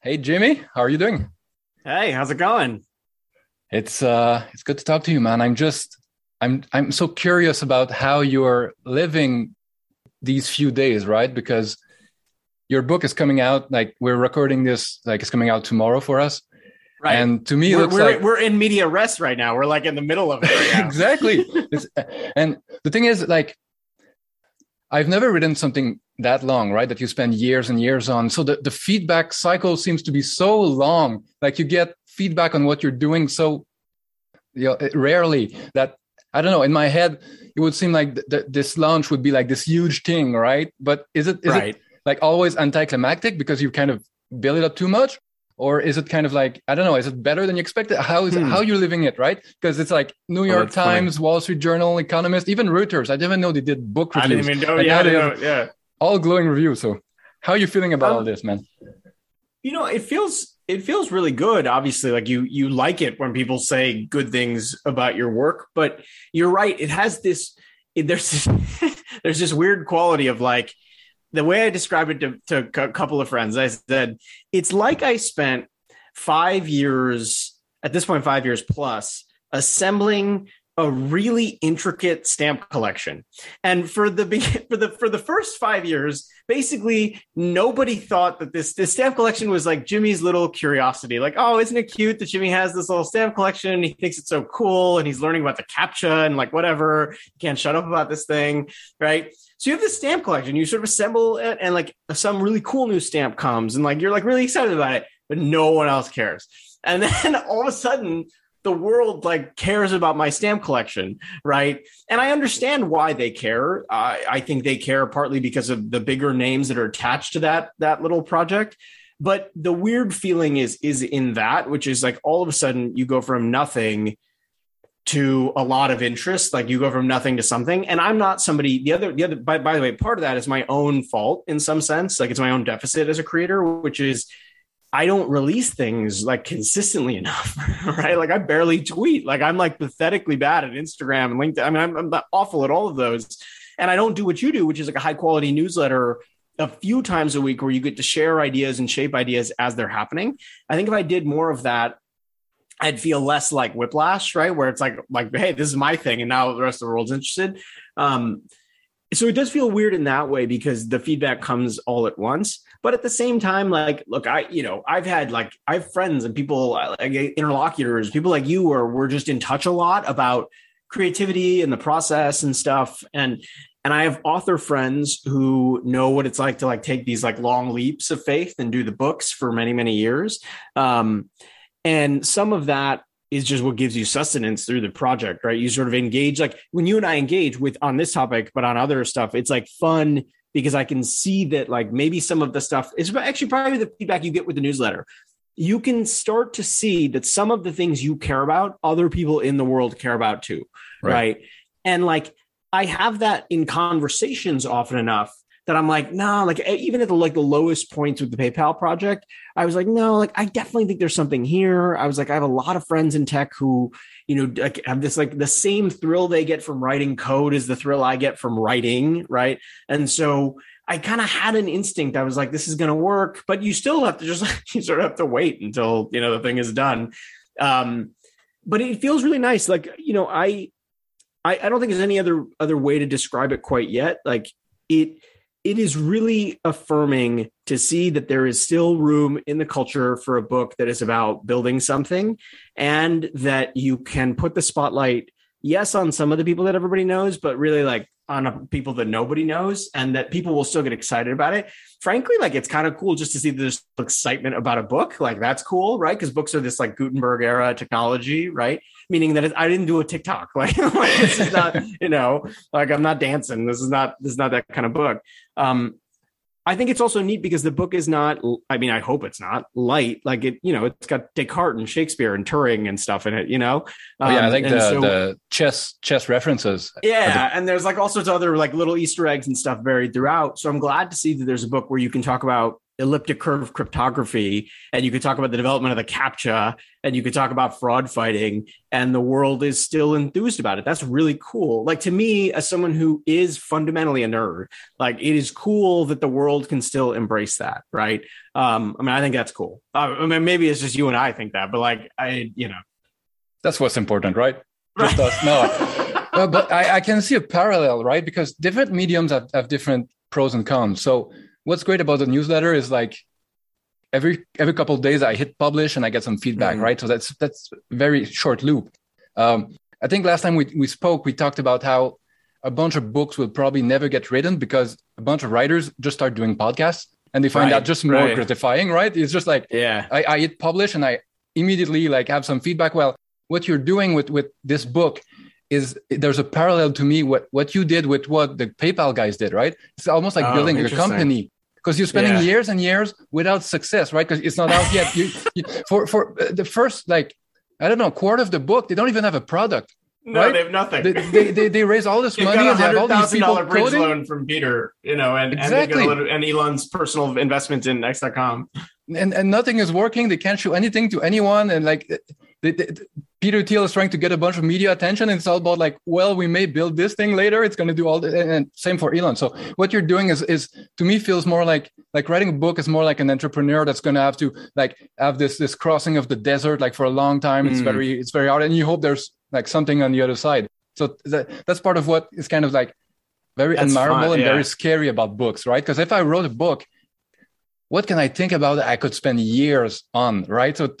Hey Jimmy, how are you doing? Hey, how's it going? It's uh it's good to talk to you, man. I'm just I'm I'm so curious about how you're living these few days, right? Because your book is coming out like we're recording this like it's coming out tomorrow for us. Right. And to me, we're, looks we're, like we're in medias res right now. We're like in the middle of it. Right exactly. And the thing is, like, I've never written something that long, right? That you spend years and years on. So the, the feedback cycle seems to be so long. Like you get feedback on what you're doing so you know, rarely that I don't know. In my head, it would seem like th- th- this launch would be like this huge thing, right? But is it is right. it like always anticlimactic because you kind of build it up too much, or is it kind of like I don't know? Is it better than you expected? How is Hmm. how you're living it, right? Because it's like New York that's funny. Times, Wall Street Journal, Economist, even Reuters. I didn't know they did book I reviews. didn't even know. Like, yeah, I know, yeah. all glowing reviews. So, how are you feeling about Um, all this, man? You know, it feels it feels really good. Obviously, like you you like it when people say good things about your work, but you're right. It has this. There's this, there's this weird quality of like the way I described it to, to a couple of friends. I said it's like I spent five years at this point, five years plus, assembling a really intricate stamp collection. And for the for the for the first five years, basically nobody thought that this this stamp collection was like Jimmy's little curiosity. Like, oh, isn't it cute that Jimmy has this little stamp collection? And he thinks it's so cool, and he's learning about the captcha and like whatever. He can't shut up about this thing, right? So you have this stamp collection. You sort of assemble it, and like some really cool new stamp comes, and like you're like really excited about it, but no one else cares. And then all of a sudden, the world like cares about my stamp collection, right? And I understand why they care. I I think they care partly because of the bigger names that are attached to that that little project. But the weird feeling is is in that, which is like all of a sudden you go from nothing to a lot of interest like you go from nothing to something and i'm not somebody the other the other by, by the way part of that is my own fault in some sense like it's my own deficit as a creator which is I don't release things like consistently enough, right? Like I barely tweet. Like I'm like pathetically bad at Instagram and LinkedIn. I mean, I'm, I'm awful at all of those, and I don't do what you do, which is like a high quality newsletter a few times a week where you get to share ideas and shape ideas as they're happening. I think if I did more of that, I'd feel less like whiplash, right? Where it's like, like, hey, this is my thing, and now the rest of the world's interested. Um, so it does feel weird in that way because the feedback comes all at once but at the same time like look i you know i've had like i have friends and people like interlocutors people like you where we're just in touch a lot about creativity and the process and stuff and and i have author friends who know what it's like to like take these like long leaps of faith and do the books for many many years um and some of that is just what gives you sustenance through the project, right? You sort of engage like when you and I engage with on this topic, but on other stuff, it's like fun because I can see that like maybe some of the stuff is actually probably the feedback you get with the newsletter. You can start to see that some of the things you care about, other people in the world care about too, right? right? And like I have that in conversations often enough that I'm like, no, like even at the like the lowest points with the PayPal project, I was like, no, like I definitely think there's something here. I was like, I have a lot of friends in tech who, you know, like, have this like the same thrill they get from writing code as the thrill I get from writing, right? And so I kind of had an instinct. I was like, this is going to work, but you still have to just you sort of have to wait until you know the thing is done. Um, but it feels really nice. Like you know, I, I I don't think there's any other other way to describe it quite yet. Like it it is really affirming to see that there is still room in the culture for a book that is about building something and that you can put the spotlight yes on some of the people that everybody knows but really like on a, people that nobody knows and that people will still get excited about it. Frankly like it's kind of cool just to see this excitement about a book. Like that's cool right? Because books are this like gutenberg era technology right meaning that i didn't do a tiktok like, like this is not you know like i'm not dancing this is not this is not that kind of book um I think it's also neat because the book is not, I mean, I hope it's not light. Like it, you know, it's got Descartes and Shakespeare and Turing and stuff in it, you know? Oh, yeah, I Um, think the, so- the chess chess references. yeah, and there's like all sorts of other like little Easter eggs and stuff buried throughout. So I'm glad to see that there's a book where you can talk about elliptic curve cryptography and you could talk about the development of the captcha and you could talk about fraud fighting and the world is still enthused about it. That's really cool. Like to me as someone who is fundamentally a nerd like it is cool that the world can still embrace that right? Um i mean i think that's cool. Uh, i mean maybe it's just you and i think that but like i you know. That's what's important right? Just us. No. Uh, but I, I, can see a parallel right? Because different mediums have, have different pros and cons. So what's great about the newsletter is like every every couple of days I hit publish and I get some feedback, mm-hmm. right? So that's that's very short loop. Um, I think last time we, we spoke, we talked about how a bunch of books will probably never get written because a bunch of writers just start doing podcasts and they find right, that just more right. gratifying, right? It's just like yeah, I, I hit publish and I immediately like have some feedback. Well, what you're doing with with this book is there's a parallel to me what what you did with what the PayPal guys did, right? It's almost like oh, building a company because you're spending yeah. years and years without success, right? Because it's not out yet. You, you, for for the first like I don't know quarter of the book, they don't even have a product. No, right? they have nothing. They, they, they, they raise all this They've money got and have all these people bridge coding. loan from Peter, you know, and exactly. and, and Elon's personal investment in X.com. And and nothing is working. They can't show anything to anyone, and like they, they, Peter Thiel is trying to get a bunch of media attention. And it's all about like, well, we may build this thing later. It's going to do all the, and same for Elon. So what you're doing is, is to me feels more like, like writing a book is more like an entrepreneur that's going to have to like have this, this crossing of the desert, like for a long time. It's mm. very, it's very hard. And you hope there's like something on the other side. So that, that's part of what is kind of like very that's admirable fun, and yeah. very scary about books, right? Because if I wrote a book, what can I think about I could spend years on, right? So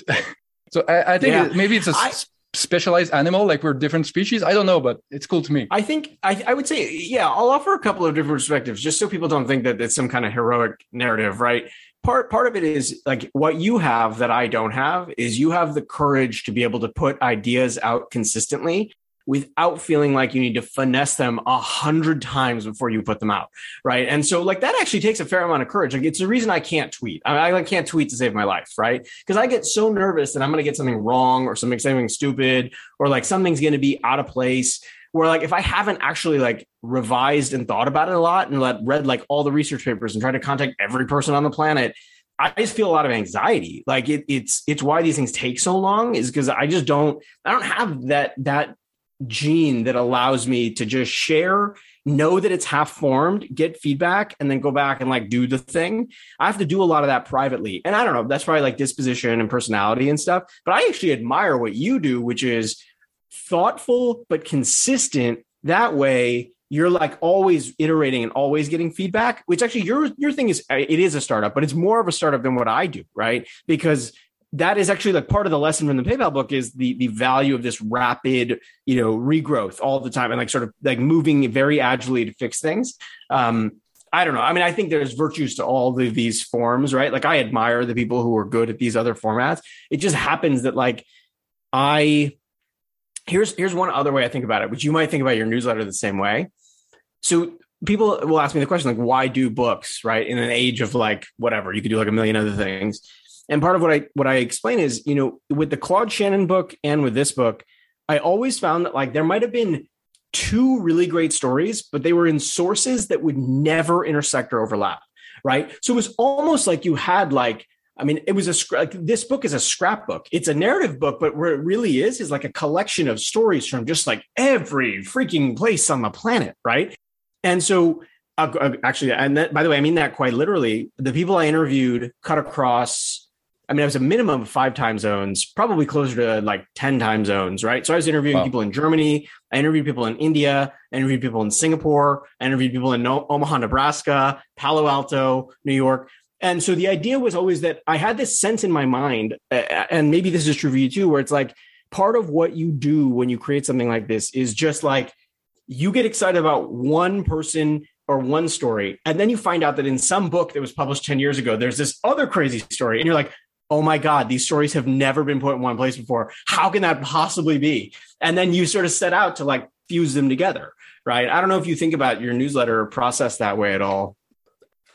So I, I think yeah. maybe it's a I, specialized animal, like we're different species. I don't know, but it's cool to me. I think I, I would say, yeah, I'll offer a couple of different perspectives just so people don't think that it's some kind of heroic narrative, right? Part part of it is like what you have that I don't have is you have the courage to be able to put ideas out consistently without feeling like you need to finesse them a hundred times before you put them out. Right. And so like that actually takes a fair amount of courage. Like it's the reason I can't tweet. I, I can't tweet to save my life. Right. Cause I get so nervous that I'm going to get something wrong or something, something stupid or like something's going to be out of place where like if I haven't actually like revised and thought about it a lot and let read like all the research papers and tried to contact every person on the planet, I just feel a lot of anxiety. Like it, it's it's why these things take so long is because I just don't I don't have that that gene that allows me to just share, know that it's half formed, get feedback, and then go back and like do the thing. I have to do a lot of that privately. And I don't know, that's probably like disposition and personality and stuff. But I actually admire what you do, which is thoughtful but consistent. That way, you're like always iterating and always getting feedback which actually your your thing is it is a startup but it's more of a startup than what i do right because that is actually like part of the lesson from the PayPal book is the the value of this rapid, you know, regrowth all the time and like sort of like moving very agilely to fix things. Um, I don't know. I mean, I think there's virtues to all of these forms, right? Like I admire the people who are good at these other formats. It just happens that like I here's here's one other way I think about it, which you might think about your newsletter the same way. So people will ask me the question like, why do books, right? In an age of like whatever, you could do like a million other things and part of what I what I explain is, you know, with the Claude Shannon book and with this book, I always found that like there might have been two really great stories, but they were in sources that would never intersect or overlap, right? So it was almost like you had like I mean, it was a like this book is a scrapbook. It's a narrative book, but where it really is is like a collection of stories from just like every freaking place on the planet, right? And so, uh, actually, and that, by the way, I mean that quite literally. The people I interviewed cut across I mean, I was a minimum of five time zones, probably closer to like 10 time zones, right? So I was interviewing wow. people in Germany. I interviewed people in India. I interviewed people in Singapore. I interviewed people in Omaha, Nebraska, Palo Alto, New York. And so the idea was always that I had this sense in my mind, and maybe this is true for you too, where it's like part of what you do when you create something like this is just like you get excited about one person or one story and then you find out that in some book that was published 10 years ago there's this other crazy story and you're like oh my God, these stories have never been put in one place before. How can that possibly be? And then you sort of set out to like fuse them together, right? I don't know if you think about your newsletter process that way at all.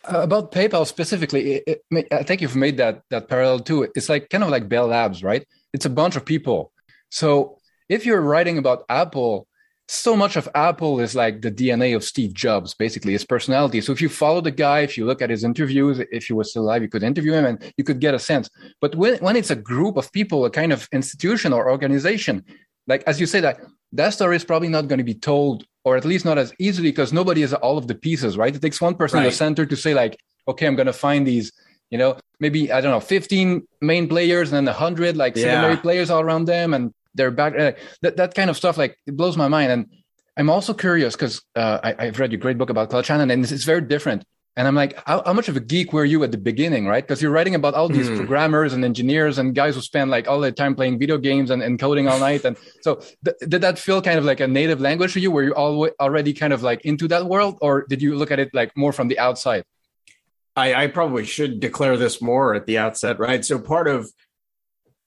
Uh, about PayPal specifically, it, it, I think you've made that that parallel too. It's like kind of like Bell Labs, right? It's a bunch of people. So if you're writing about Apple, so much of Apple is like the DNA of Steve Jobs, basically his personality. So if you follow the guy, if you look at his interviews, if he was still alive, you could interview him and you could get a sense. But when, when it's a group of people, a kind of institution or organization, like as you say that that story is probably not going to be told or at least not as easily because nobody has all of the pieces, right? It takes one person right. in the center to say like, okay, I'm going to find these, you know, maybe, I don't know, 15 main players and then 100 like yeah. secondary players all around them. And they're back. Uh, that, that kind of stuff, like it blows my mind. And I'm also curious because uh, I, have read your great book about Claude Shannon and it's, it's very different. And I'm like, how, how, much of a geek were you at the beginning, right? Because you're writing about all these mm. programmers and engineers and guys who spend like all their time playing video games and, and coding all night. And so, th- did that feel kind of like a native language for you? Were you all, already kind of like into that world, or did you look at it like more from the outside? I, I probably should declare this more at the outset, right? So, part of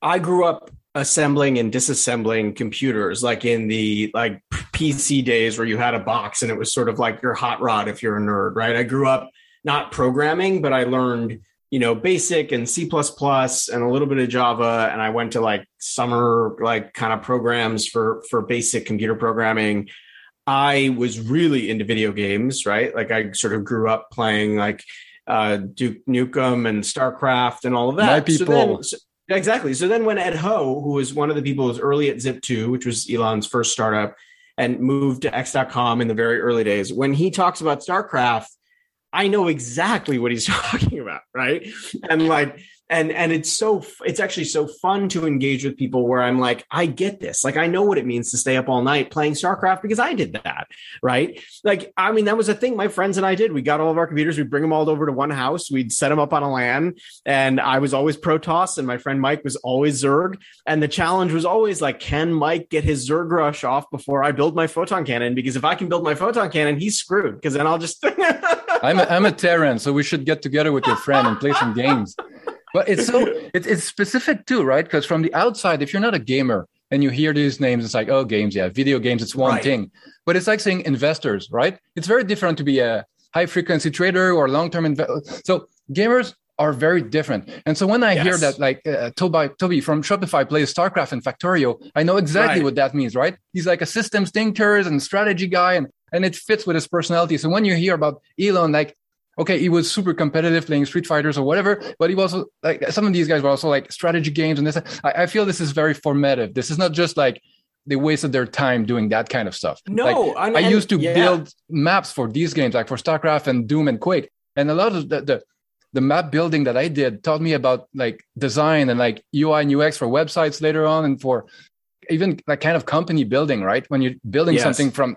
I grew up assembling and disassembling computers like in the like pc days where you had a box and it was sort of like your hot rod if you're a nerd right? I grew up not programming but i learned you know basic and c++ and a little bit of java and i went to like summer like kind of programs for for basic computer programming. I was really into video games right? Like i sort of grew up playing like uh duke nukem and starcraft and all of that. My people. So then, so, Exactly. So then when Ed Ho, who was one of the people who was early at Zip2, which was Elon's first startup, and moved to X.com in the very early days, when he talks about StarCraft, I know exactly what he's talking about, right? And like and and it's so it's actually so fun to engage with people where i'm like i get this. Like i know what it means to stay up all night playing starcraft because i did that right? Like i mean that was a thing my friends and i did. We got all of our computers we'd bring them all over to one house we'd set them up on a lan and i was always protoss and my friend mike was always zerg. And the challenge was always like can mike get his zerg rush off before i build my photon cannon? Because if i can build my photon cannon he's screwed because then i'll just I'm a, I'm a Terran, so we should get together with your friend and play some games but it's so it's, it's specific too, right? Because from the outside, if you're not a gamer and you hear these names, it's like, oh, games, yeah, video games, it's one right. thing. But it's like saying investors, right? It's very different to be a high frequency trader or long term investor. So gamers are very different. And so when I yes. hear that, like uh, Tobi, Tobi from Shopify plays StarCraft and Factorio, I know exactly right. what that means, right? He's like a systems thinker and strategy guy, and and it fits with his personality. So when you hear about Elon, like okay, he was super competitive playing Street Fighters or whatever, but he was also like some of these guys were also like strategy games and this. I, I, feel this is very formative. This is not just like they wasted their time doing that kind of stuff. No, like, I, I used to yeah. build maps for these games, like for StarCraft and Doom and Quake, and a lot of the, the the map building that I did taught me about like design and like UI and UX for websites later on and for even like kind of company building, right? When you're building yes. something from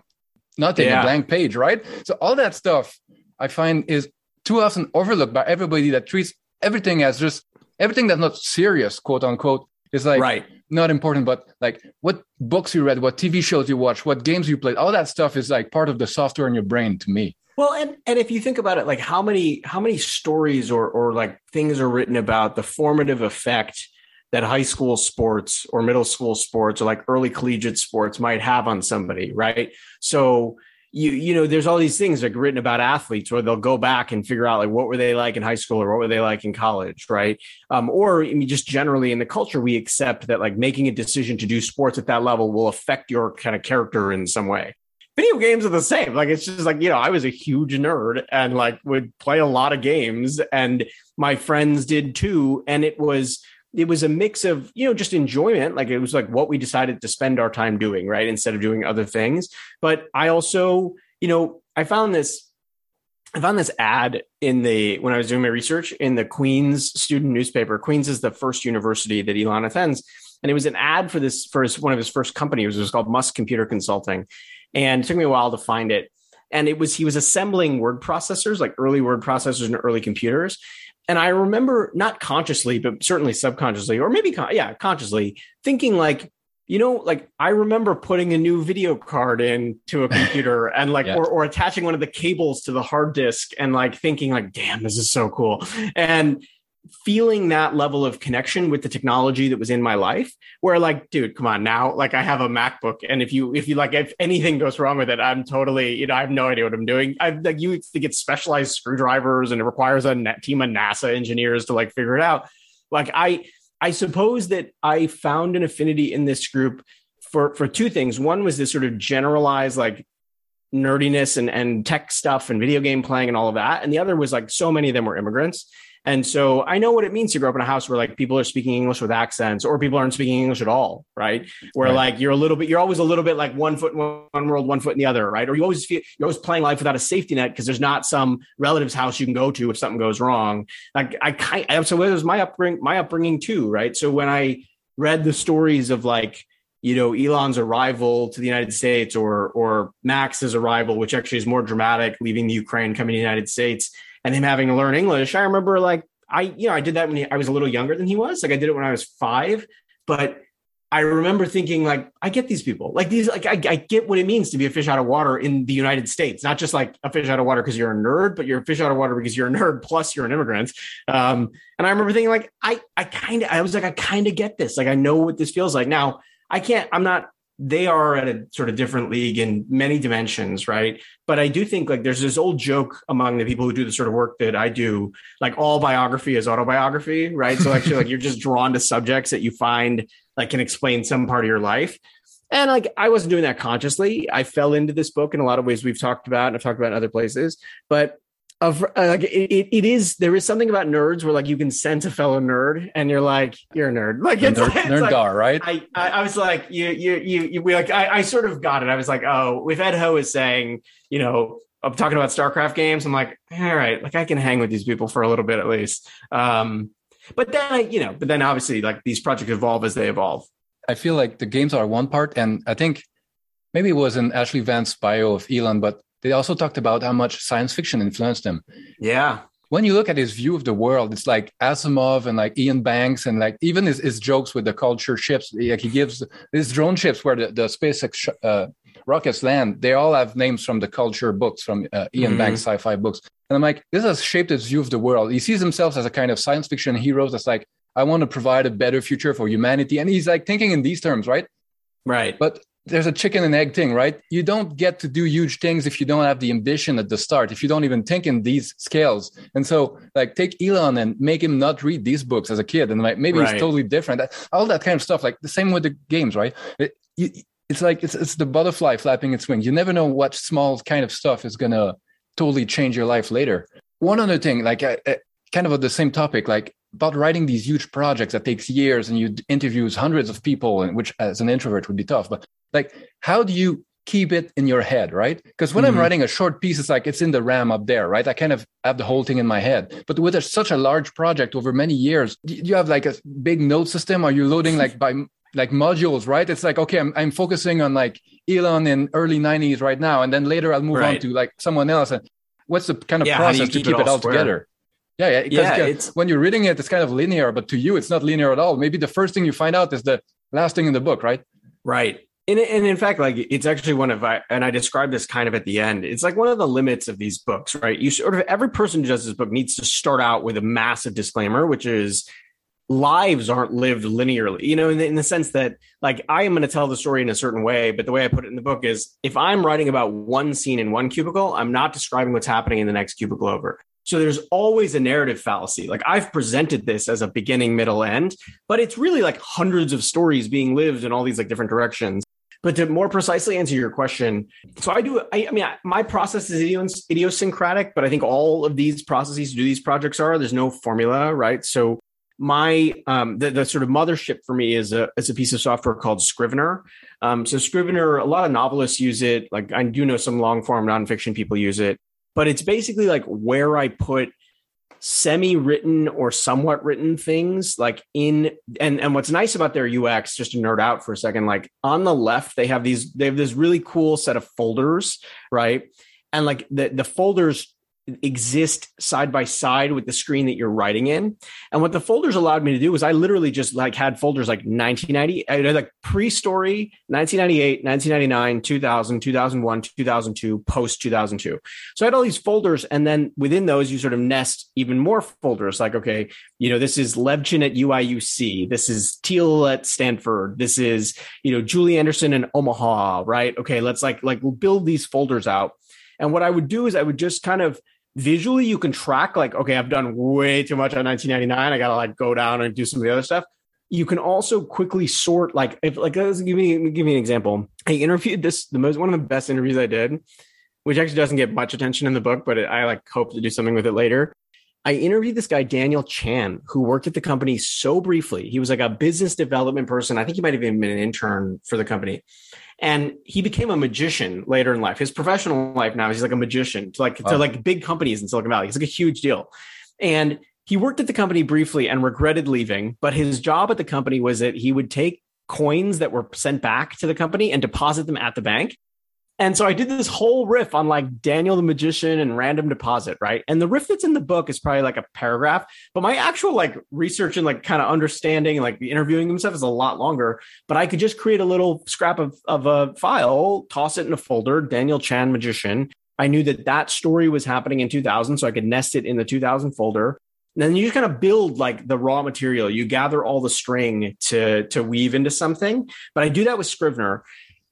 nothing, yeah. a blank page, right? So all that stuff I find is too often overlooked by everybody that treats everything as just everything that's not serious, quote unquote, is like right. not important. But like what books you read, what TV shows you watch, what games you played, all that stuff is like part of the software in your brain to me. Well, and and if you think about it, like how many how many stories or or like things are written about the formative effect that high school sports or middle school sports or like early collegiate sports might have on somebody, right? So you you know there's all these things like written about athletes where they'll go back and figure out like what were they like in high school or what were they like in college right? Um, or I mean, just generally in the culture we accept that like making a decision to do sports at that level will affect your kind of character in some way. Video games are the same. Like it's just like you know i was a huge nerd and like would play a lot of games and my friends did too. And it was it was a mix of you know just enjoyment like it was like what we decided to spend our time doing right instead of doing other things but i also you know i found this I found this ad in the when I was doing my research in the Queen's student newspaper. Queen's is the first university that Elon attends, and it was an ad for this for his, one of his first companies. It was called Musk Computer Consulting, and it took me a while to find it. And it was he was assembling word processors, like early word processors and early computers, and I remember not consciously, but certainly subconsciously, or maybe, con- yeah, consciously thinking like, you know, like I remember putting a new video card into a computer and like, or, or attaching one of the cables to the hard disk and like thinking like, damn, this is so cool. And feeling that level of connection with the technology that was in my life where like dude come on now like i have a macbook and if you if you like if anything goes wrong with it i'm totally you know i have no idea what i'm doing i like you to get specialized screwdrivers and it requires a net team of nasa engineers to like figure it out like i i suppose that i found an affinity in this group for for two things. One was this sort of generalized like nerdiness and and tech stuff and video game playing and all of that, and the other was like so many of them were immigrants. And so I know what it means to grow up in a house where like people are speaking English with accents or people aren't speaking English at all, right? Where right. like you're a little bit, you're always a little bit like one foot in one world, one foot in the other, right? Or you always feel you're always playing life without a safety net because there's not some relative's house you can go to if something goes wrong. Like I kind, so it was my upbringing, my upbringing too, right? So when I read the stories of like you know Elon's arrival to the United States or or Max's arrival, which actually is more dramatic, leaving the Ukraine, coming to the United States, and him having to learn English. I remember like I you know I did that when he, I was a little younger than he was. Like I did it when I was five, but I remember thinking like I get these people like these like I, I get what it means to be a fish out of water in the United States, not just like a fish out of water because you're a nerd, but you're a fish out of water because you're a nerd plus you're an immigrant. Um, and I remember thinking like I I kind of I was like I kind of get this like I know what this feels like now I can't, I'm not, they are at a sort of different league in many dimensions, right? But I do think like there's this old joke among the people who do the sort of work that I do, like all biography is autobiography, right? So actually, like you're just drawn to subjects that you find like can explain some part of your life. And like I wasn't doing that consciously. I fell into this book in a lot of ways we've talked about and I've talked about in other places. But of uh, like it, it is there is something about nerds where like you can sense a fellow nerd and you're like you're a nerd. Like it's, nerd, it's nerd like, dar, right? I, I, I was like you you you, you we like I, I sort of got it. I was like oh if Ed Ho is saying you know I'm talking about StarCraft games I'm like all right like I can hang with these people for a little bit at least. Um but then I you know but then obviously like these projects evolve as they evolve. I feel like the games are one part and I think maybe it was in Ashlee Vance's bio of Elon but they also talked about how much science fiction influenced him. Yeah. When you look at his view of the world, it's like Asimov and like Iain Banks and like even his, his jokes with the culture ships. Like he gives his drone ships where the, the SpaceX uh, rockets land, they all have names from the culture books, from uh, Iain mm-hmm. Banks sci fi books. And I'm like, this has shaped his view of the world. He sees himself as a kind of science fiction hero that's like, I want to provide a better future for humanity. And he's like thinking in these terms, right? Right. But there's a chicken and egg thing, right? You don't get to do huge things if you don't have the ambition at the start, if you don't even think in these scales. And so, like, take Elon and make him not read these books as a kid, and like maybe right. he's totally different. All that kind of stuff. Like the same with the games, right? It, you, it's like it's it's the butterfly flapping its wings. You never know what small kind of stuff is gonna totally change your life later. One other thing, like uh, uh, kind of on the same topic, like about writing these huge projects that takes years and you interviews hundreds of people, and which as an introvert would be tough. But like how do you keep it in your head right because when mm-hmm. i'm writing a short piece it's like it's in the ram up there right i kind of have the whole thing in my head but with a, such a large project over many years do you have like a big note system are you loading like by like modules right it's like okay i'm, I'm focusing on like elon in early 90s right now and then later i'll move right. on to like someone else and what's the kind of yeah, process to keep it all, it all together yeah, yeah. yeah it's, when you're reading it, it's kind of linear, but to you, it's not linear at all. Maybe the first thing you find out is the last thing in the book, right? Right and, and in fact, like it's actually one of, and I describe this kind of at the end. It's like one of the limits of these books, right? You sort of every person who does this book needs to start out with a massive disclaimer, which is lives aren't lived linearly, you know, in the, in the sense that like I am going to tell the story in a certain way, but the way I put it in the book is if I'm writing about one scene in one cubicle, I'm not describing what's happening in the next cubicle over. So there's always a narrative fallacy. Like I've presented this as a beginning, middle, end, but it's really like hundreds of stories being lived in all these like different directions. But to more precisely answer your question, so I do. I, I mean, I, my process is idiosyncratic, but I think all of these processes to do these projects are. There's no formula, right? So my um, the, the sort of mothership for me is a is a piece of software called Scrivener. Um, so Scrivener, a lot of novelists use it. Like I do know some long form nonfiction people use it, but it's basically like where I put semi-written or somewhat written things like in and and what's nice about their UX just to nerd out for a second like on the left they have these they have this really cool set of folders right? And like the the folders exist side by side with the screen that you're writing in. And what the folders allowed me to do was I literally just like had folders like 1990, I uh, had like pre-story, 1998, 1999, 2000, 2001, 2002, post 2002. So I had all these folders. And then within those, you sort of nest even more folders like, okay, you know, this is Levchin at UIUC. This is Thiel at Stanford. This is, you know, Julie Anderson in Omaha, right? Okay, let's like, like build these folders out. And what I would do is I would just kind of visually you can track like okay i've done way too much on 1999 i gotta like go down and do some of the other stuff you can also quickly sort like if like let's give me give me an example. I interviewed this the most one of the best interviews I did, which actually doesn't get much attention in the book, but it, I like hope to do something with it later. I interviewed this guy, Daniel Chan, who worked at the company so briefly. He was like a business development person. I think he might have even been an intern for the company. And he became a magician later in life. His professional life now, he's like a magician to like, to like big companies in Silicon Valley. He's like a huge deal. And he worked at the company briefly and regretted leaving, but his job at the company was that he would take coins that were sent back to the company and deposit them at the bank. And so I did this whole riff on like Daniel the magician and random deposit, right? And the riff that's in the book is probably like a paragraph, but my actual like research and like kind of understanding, like the interviewing himself is a lot longer. But I could just create a little scrap of, of a file, toss it in a folder, Daniel Chan magician. I knew that that story was happening in 2000, so I could nest it in the 2000 folder. And then you just kind of build like the raw material. You gather all the string to to weave into something. But I do that with Scrivener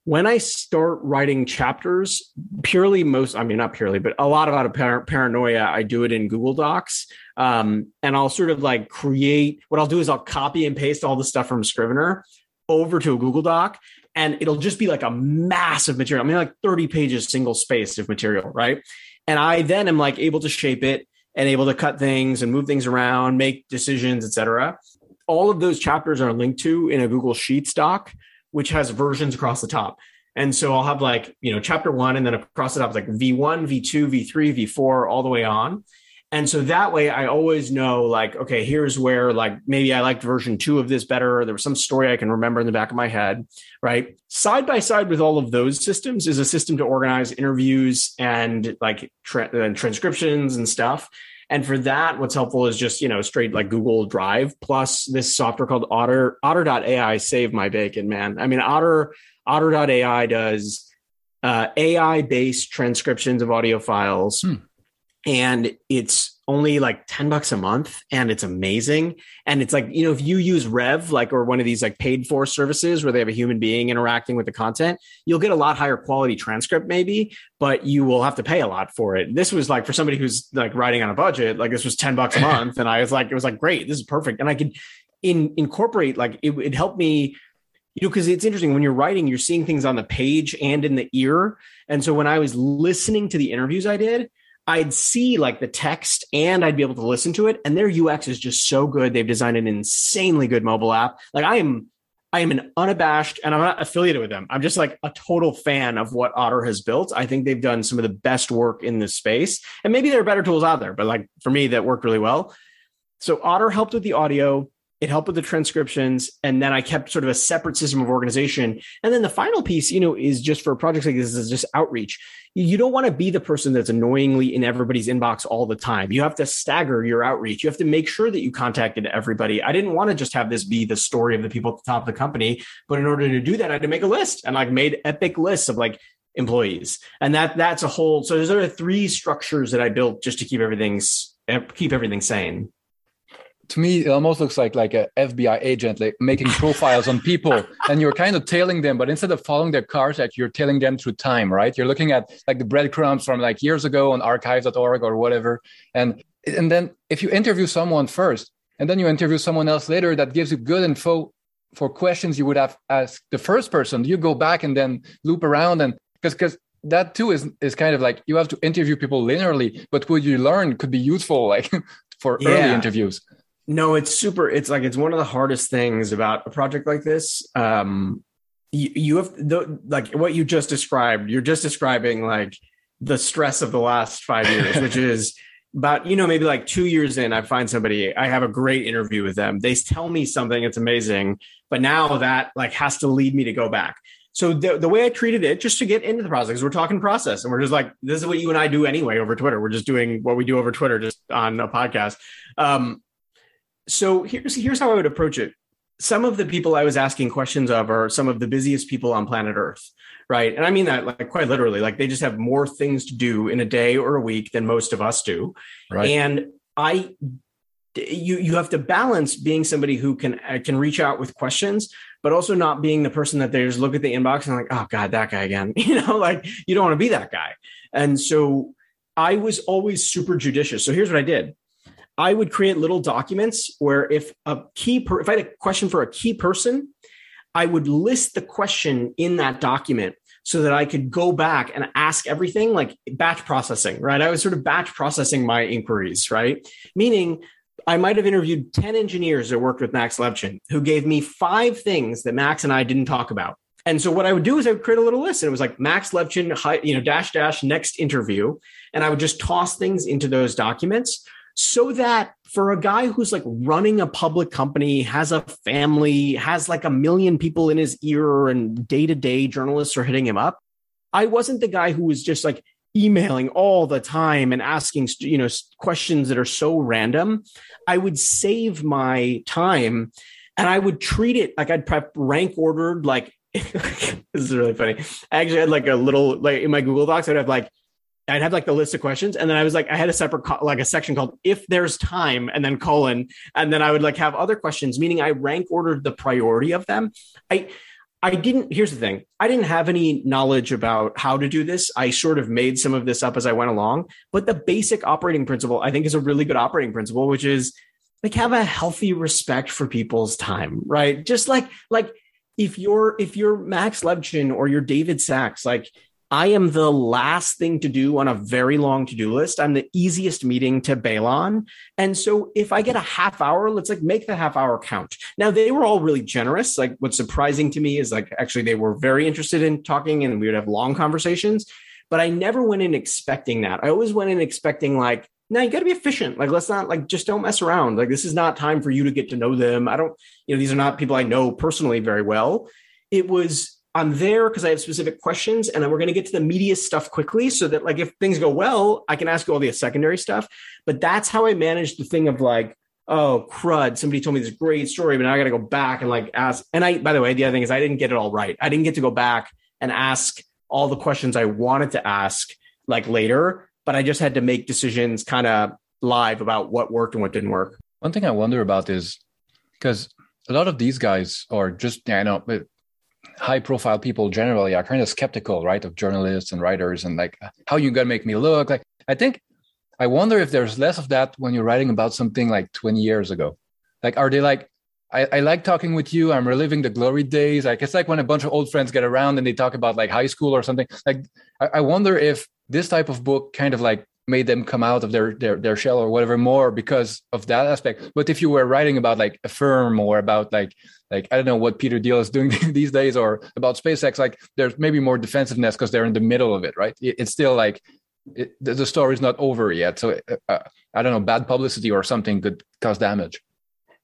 when I start writing chapters, purely most, I mean, not purely, but a lot of out of par- paranoia, I do it in Google Docs. Um, and I'll sort of like create what I'll do is I'll copy and paste all the stuff from Scrivener over to a Google Doc. And it'll just be like a massive material. I mean, like 30 pages, single spaced of material, right? And I then am like able to shape it and able to cut things and move things around, make decisions, etc. All of those chapters are linked to in a Google Sheets doc which has versions across the top. And so I'll have like, you know, chapter one, and then across the top like V1, V2, V3, V4, all the way on. And so that way I always know like, okay, here's where like maybe I liked version two of this better. Or there was some story I can remember in the back of my head, right? Side by side with all of those systems is a system to organize interviews and like tra- and transcriptions and stuff. And for that, what's helpful is just, you know, straight like Google Drive plus this software called Otter, Otter.ai save my bacon, man. I mean, Otter, Otter.ai does uh, AI based transcriptions of audio files. Hmm. And it's only like 10 bucks a month and it's amazing. And it's like, you know, if you use Rev, like, or one of these like paid for services where they have a human being interacting with the content, you'll get a lot higher quality transcript, maybe, but you will have to pay a lot for it. This was like for somebody who's like writing on a budget, like this was 10 bucks a month. And I was like, it was like, great, this is perfect. And I could in, incorporate, like, it, it helped me you know, because it's interesting when you're writing, you're seeing things on the page and in the ear. And so when I was listening to the interviews I did, I'd see like the text and I'd be able to listen to it. And their UX is just so good. They've designed an insanely good mobile app. Like I am, I am an unabashed, and I'm not affiliated with them. I'm just like a total fan of what Otter has built. I think they've done some of the best work in this space. And maybe there are better tools out there, but like for me, that worked really well. So Otter helped with the audio it helped with the transcriptions and then i kept sort of a separate system of organization. And then the final piece you know is just for projects like this is just outreach. You don't want to be the person that's annoyingly in everybody's inbox all the time. You have to stagger your outreach. You have to make sure that you contacted everybody. I didn't want to just have this be the story of the people at the top of the company but in order to do that i had to make a list and like made epic lists of like employees. And that that's a whole so there's are three structures that i built just to keep everything's eh, keep everything sane to me it almost looks like like a fbi agent like making profiles on people and you're kind of tailing them but instead of following their cars like you're tailing them through time right you're looking at like the breadcrumbs from like years ago on archives.org or whatever and and then if you interview someone first and then you interview someone else later that gives you good info for questions you would have asked the first person you go back and then loop around and because because that too is is kind of like you have to interview people linearly but what you learn could be useful like for yeah. early interviews no, it's super. It's like it's one of the hardest things about a project like this. Um, you, you have the like what you just described. You're just describing like the stress of the last five years, which is about you know maybe like two years in. I find somebody. I have a great interview with them. They tell me something. It's amazing, but now that like has to lead me to go back. So the, the way I treated it, just to get into the process, we're talking process, and we're just like, this is what you and I do anyway over Twitter. We're just doing what we do over Twitter, just on a podcast. Um, so here's here's how I would approach it. Some of the people I was asking questions of are some of the busiest people on planet Earth, right? And I mean that like quite literally. Like they just have more things to do in a day or a week than most of us do. Right. And I you you have to balance being somebody who can uh, can reach out with questions but also not being the person that they just look at the inbox and like oh god that guy again you know like you don't want to be that guy and so i was always super judicious so here's what i did I would create little documents where if a key, per- if I had a question for a key person, I would list the question in that document so that I could go back and ask everything like batch processing, right? I was sort of batch processing my inquiries, right? Meaning I might have interviewed 10 engineers that worked with Max Levchin who gave me five things that Max and I didn't talk about. And so what I would do is I would create a little list and it was like Max Levchin, you know, dash dash next interview. And I would just toss things into those documents so that for a guy who's like running a public company, has a family, has like a million people in his ear and day to day journalists are hitting him up. I wasn't the guy who was just like, emailing all the time and asking you know questions that are so random i would save my time and i would treat it like i'd prep rank ordered like this is really funny i actually had like a little like in my google docs i'd have like I'd have like the list of questions, and then I was like, I had a separate co- like a section called "If There's Time," and then colon, and then I would like have other questions, meaning I rank ordered the priority of them. I I didn't, here's the thing I didn't have any knowledge about how to do this. I sort of made some of this up as I went along. But the basic operating principle, I think, is a really good operating principle, which is like have a healthy respect for people's time, right? Just like, like, if you're if you're Max Levchin or you're David Sachs, like I am the last thing to do on a very long to do list. I'm the easiest meeting to bail on. And so if I get a half hour, let's like make the half hour count. Now they were all really generous. Like what's surprising to me is like actually they were very interested in talking and we would have long conversations. But I never went in expecting that. I always went in expecting like, now you got to be efficient. Like, let's not like just don't mess around. Like, this is not time for you to get to know them. I don't, you know, these are not people I know personally very well. It was I'm there because I have specific questions and then we're going to get to the media stuff quickly so that like if things go well, I can ask you all the secondary stuff. But that's how I manage the thing of like, oh crud, somebody told me this great story, but now I got to go back and like ask. And I, by the way, the other thing is I didn't get it all right. I didn't get to go back and ask all the questions I wanted to ask like later, but I just had to make decisions kind of live about what worked and what didn't work. One thing I wonder about is because a lot of these guys are just, I know, high profile people generally are kind of skeptical, right, of journalists and writers and like how you gonna make me look. Like I think I wonder if there's less of that when you're writing about something like 20 years ago. Like, are they like, I, I like talking with you. I'm reliving the glory days. Like it's like when a bunch of old friends get around and they talk about like high school or something. Like I, I wonder if this type of book kind of like made them come out of their, their their shell or whatever more because of that aspect. But if you were writing about like Affirm or about like like I don't know what Peter Thiel is doing these days or about SpaceX, like there's maybe more defensiveness because they're in the middle of it, right? It's still like it, the story is not over yet. So uh, I don't know, bad publicity or something could cause damage.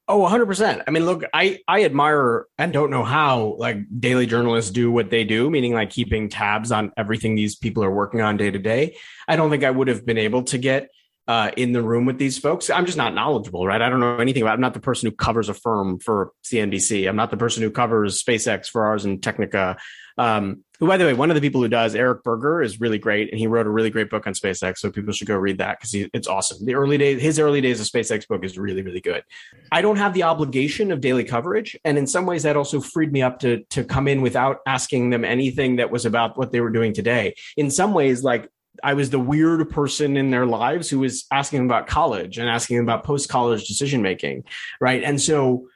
Oh, 100%. I mean, look, I I admire and don't know how like daily journalists do what they do, meaning like keeping tabs on everything these people are working on day to day. I don't think I would have been able to get uh, in the room with these folks. I'm just not knowledgeable, right? I don't know anything about. I'm not the person who covers Affirm for CNBC. I'm not the person who covers SpaceX for Ars and Technica. Um, who, by the way, one of the people who does Eric Berger is really great, and he wrote a really great book on SpaceX. So people should go read that because it's awesome. The early days, his early days of SpaceX book is really, really good. I don't have the obligation of daily coverage, and in some ways, that also freed me up to to come in without asking them anything that was about what they were doing today. In some ways, like I was the weird person in their lives who was asking about college and asking about post college decision making, right? And so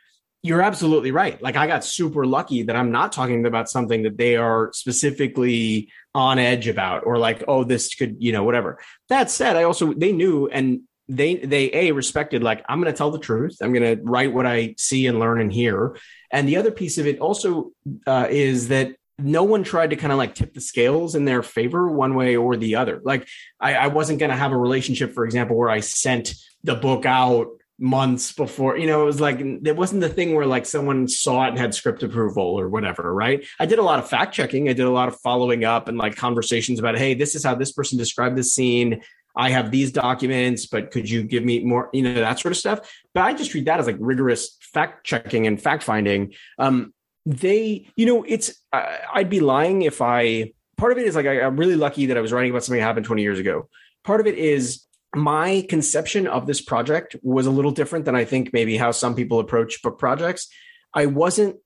you're absolutely right. Like I got super lucky that I'm not talking about something that they are specifically on edge about or like, oh, this could, you know, whatever. That said, I also they knew and they they a respected like I'm going to tell the truth. I'm going to write what I see and learn and hear. And the other piece of it also uh, is that no one tried to kind of like tip the scales in their favor one way or the other. Like I, I wasn't going to have a relationship, for example, where I sent the book out months before, you know, it was like, it wasn't the thing where like someone saw it and had script approval or whatever. Right. I did a lot of fact checking. I did a lot of following up and like conversations about, Hey, this is how this person described the scene. I have these documents, but could you give me more, you know, that sort of stuff. But I just read that as like rigorous fact checking and fact finding. Um, they, you know, it's, I'd be lying if I, part of it is like, I, I'm really lucky that I was writing about something that happened 20 years ago. Part of it is my conception of this project was a little different than I think maybe how some people approach book projects. I wasn't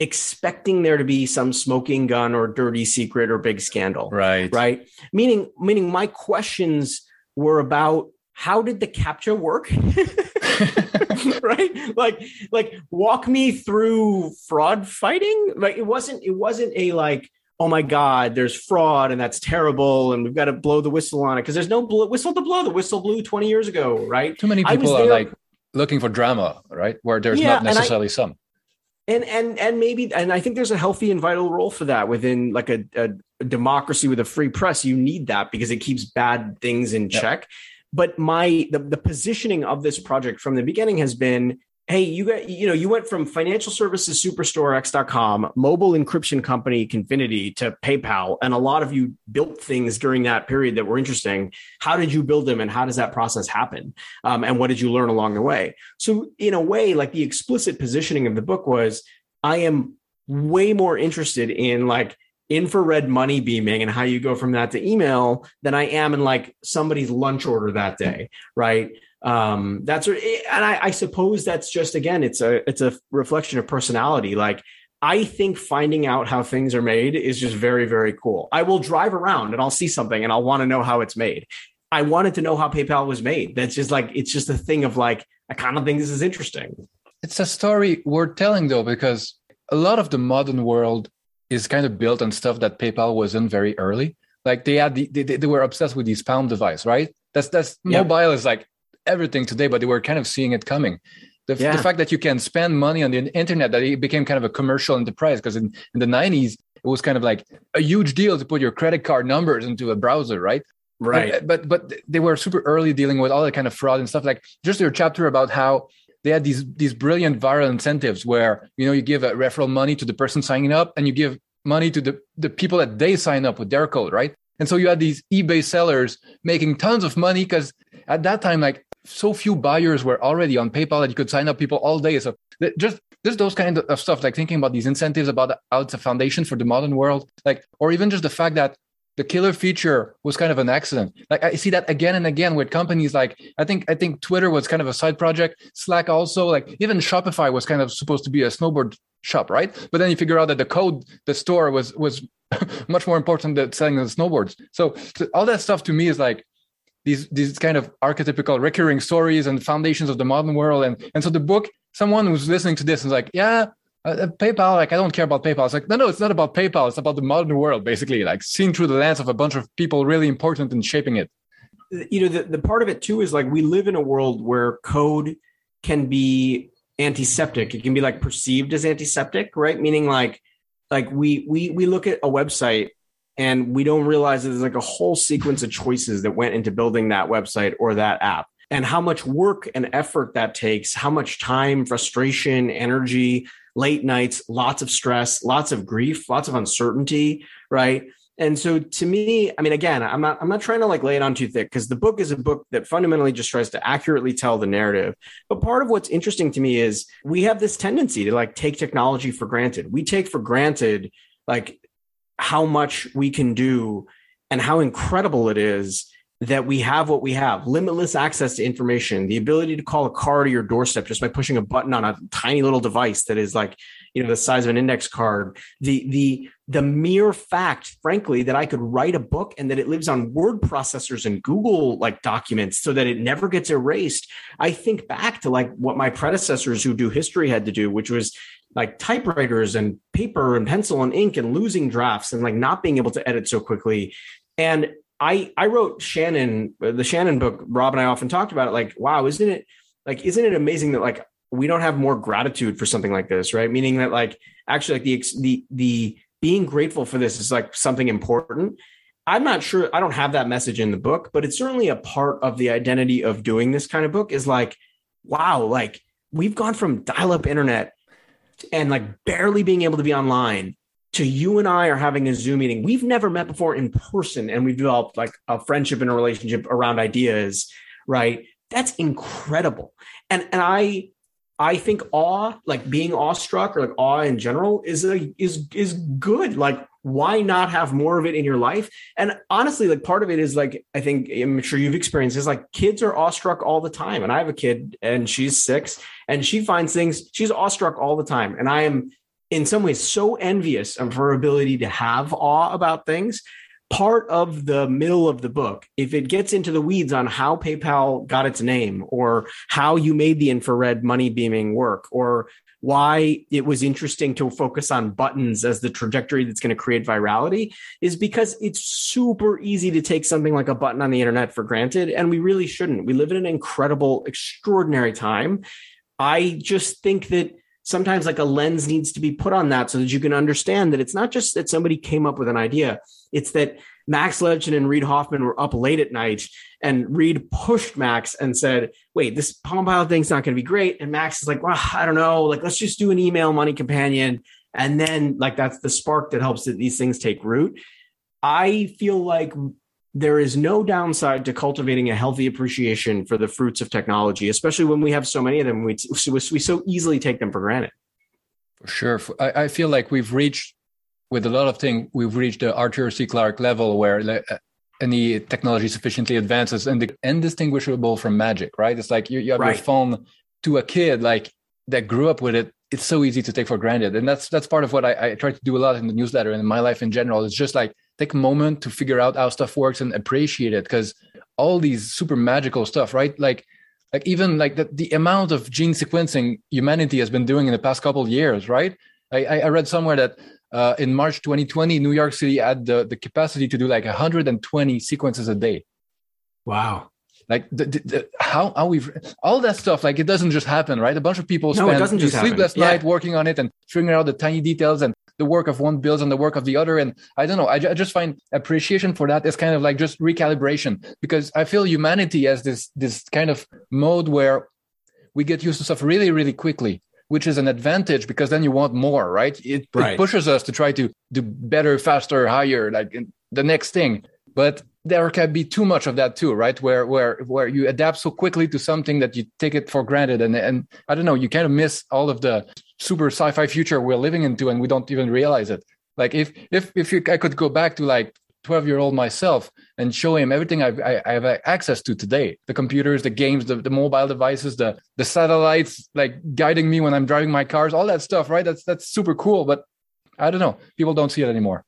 expecting there to be some smoking gun or dirty secret or big scandal. Right. Right. Meaning, meaning my questions were about how did the captcha work? right? Like, like walk me through fraud fighting. Like it wasn't, it wasn't a like, oh my God, there's fraud and that's terrible. And we've got to blow the whistle on it. Cause there's no bl- whistle to blow. The whistle blew 20 years ago, right? Too many people are like looking for drama, right? Where there's yeah, not necessarily I, some. And, and, and maybe, and I think there's a healthy and vital role for that within like a, a, a democracy with a free press. You need that because it keeps bad things in yep. check but my the, the positioning of this project from the beginning has been hey you got you know you went from financial services superstore x.com mobile encryption company confinity to paypal and a lot of you built things during that period that were interesting. How did you build them and how does that process happen? Um, and what did you learn along the way? So in a way like the explicit positioning of the book was i am way more interested in like infrared money beaming and how you go from that to email than I am in like somebody's lunch order that day, right? Um, that's and I, I suppose that's just again, it's a it's a reflection of personality. Like I think finding out how things are made is just very very cool. I will drive around and I'll see something and I'll want to know how it's made. I wanted to know how PayPal was made. That's just like it's just a thing of like I kind of think this is interesting. It's a story worth telling though because a lot of the modern world is kind of built on stuff that PayPal wasn't very early. Like they had the, they, they were obsessed with these Palm device, right? That's that's yep. mobile is like everything today, but they were kind of seeing it coming. The, yeah. the fact that you can spend money on the internet that it became kind of a commercial enterprise because in, in the 90s it was kind of like a huge deal to put your credit card numbers into a browser right right but but they were super early dealing with all that kind of fraud and stuff like just your chapter about how they had these these brilliant viral incentives where you know you give a referral money to the person signing up and you give money to the, the people that they sign up with their code right and so you had these ebay sellers making tons of money because at that time like so few buyers were already on paypal that you could sign up people all day so just just those kind of stuff like thinking about these incentives about how it's a foundation for the modern world like or even just the fact that the killer feature was kind of an accident. Like I see that again and again with companies like I think I think Twitter was kind of a side project. Slack also like even Shopify was kind of supposed to be a snowboard shop, right? But then you figure out that the code, the store was was much more important than selling the snowboards. So, so all that stuff to me is like these these kind of archetypical recurring stories and foundations of the modern world. And and so the book, someone who's listening to this is like, yeah, uh, uh, PayPal, like I don't care about PayPal. It's like, no, no, it's not about PayPal. It's about the modern world, basically, like seen through the lens of a bunch of people really important in shaping it. You know, the, the part of it too is like we live in a world where code can be antiseptic. It can be like perceived as antiseptic, right? Meaning like like we we we look at a website and we don't realize that there's like a whole sequence of choices that went into building that website or that app and how much work and effort that takes, how much time, frustration, energy, late nights, lots of stress, lots of grief, lots of uncertainty, right? And so to me, I mean, again, I'm not I'm not trying to like lay it on too thick because the book is a book that fundamentally just tries to accurately tell the narrative. But part of what's interesting to me is we have this tendency to like take technology for granted. We take for granted like how much we can do and how incredible it is that we have what we have. Limitless access to information the ability to call a car to your doorstep just by pushing a button on a tiny little device that is like you know the size of an index card. The the the mere fact frankly that i could write a book and that it lives on word processors and google like documents so that it never gets erased i think back to like what my predecessors who do history had to do which was like typewriters and paper and pencil and ink and losing drafts and like not being able to edit so quickly and I I wrote Shannon uh, the Shannon book. Rob and I often talked about it. Like, wow, isn't it like isn't it amazing that like we don't have more gratitude for something like this, right? Meaning that like actually like the the the being grateful for this is like something important. I'm not sure. I don't have that message in the book, but it's certainly a part of the identity of doing this kind of book. Is like, wow, like we've gone from dial-up internet and like barely being able to be online to you and I are having a Zoom meeting. We've never met before in person and we've developed like a friendship and a relationship around ideas, right? That's incredible. And and I I think awe, like being awestruck or like awe in general is a, is is good. Like why not have more of it in your life? And honestly, like part of it is like I think I'm sure you've experienced is like kids are awestruck all the time. And I have a kid and she's 6 and she finds things she's awestruck all the time. And I am in some ways so envious of her ability to have awe about things part of the middle of the book, if it gets into the weeds on how PayPal got its name or how you made the infrared money beaming work or why it was interesting to focus on buttons as the trajectory that's going to create virality is because it's super easy to take something like a button on the internet for granted. And we really shouldn't. We live in an incredible, extraordinary time. I just think that sometimes like a lens needs to be put on that so that you can understand that it's not just that somebody came up with an idea, it's that Max Levchin and Reid Hoffman were up late at night and Reid pushed Max and said, wait, this Palm Pilot thing's not going to be great. And Max is like, well, I don't know. Like, let's just do an email money companion. And then like, that's the spark that helps that these things take root. I feel like there is no downside to cultivating a healthy appreciation for the fruits of technology, especially when we have so many of them. We, we so easily take them for granted. For sure. I feel like we've reached with a lot of things, we've reached the Arthur C. Clarke level where uh, any technology sufficiently advances and indistinguishable from magic, right? It's like you, you have right. your phone to a kid like that grew up with it. It's so easy to take for granted, and that's that's part of what I, I try to do a lot in the newsletter and in my life in general. It's just like take a moment to figure out how stuff works and appreciate it because all these super magical stuff, right? Like like even like the, the amount of gene sequencing humanity has been doing in the past couple years, right? I, I read somewhere that uh, in March 2020, New York City had the, the capacity to do like 120 sequences a day. Wow. Like the, the, the, how how we've all that stuff like it doesn't just happen right? A bunch of people no, spend sleepless night working on it and figuring out the tiny details and the work of one builds on the work of the other. And i don't know I, I just find appreciation for that is kind of like just recalibration because i feel humanity has this this kind of mode where we get used to stuff really really quickly which is an advantage because then you want more, right? It, right. it pushes us to try to do better, faster, higher, like the next thing. But there can be too much of that too, right? Where where where you adapt so quickly to something that you take it for granted, and and I don't know, you kind of miss all of the super sci-fi future we're living into, and we don't even realize it. Like if if if you, I could go back to like 12 year old myself and show him everything I've, I, I have access to today the computers the games the, the mobile devices the the satellites like guiding me when i'm driving my cars all that stuff right that's that's super cool but i don't know people don't see it anymore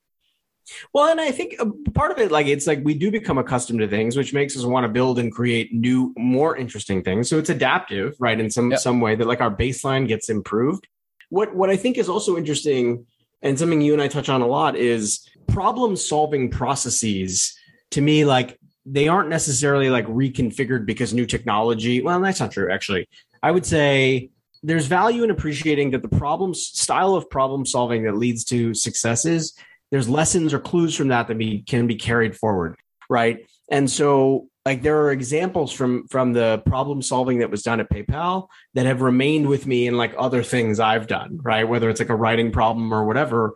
well, and I think uh, part of it, like it's like we do become accustomed to things, which makes us want to build and create new, more interesting things. So it's adaptive, right? In some yep. some way that like our baseline gets improved. What what I think is also interesting, and something you and I touch on a lot, is problem solving processes to me like they aren't necessarily like reconfigured because new technology well that's not true actually. I would say there's value in appreciating that the problem style of problem solving that leads to successes there's lessons or clues from that that be, can be carried forward right? And so like there are examples from from the problem solving that was done at PayPal that have remained with me in like other things I've done, right? Whether it's like a writing problem or whatever.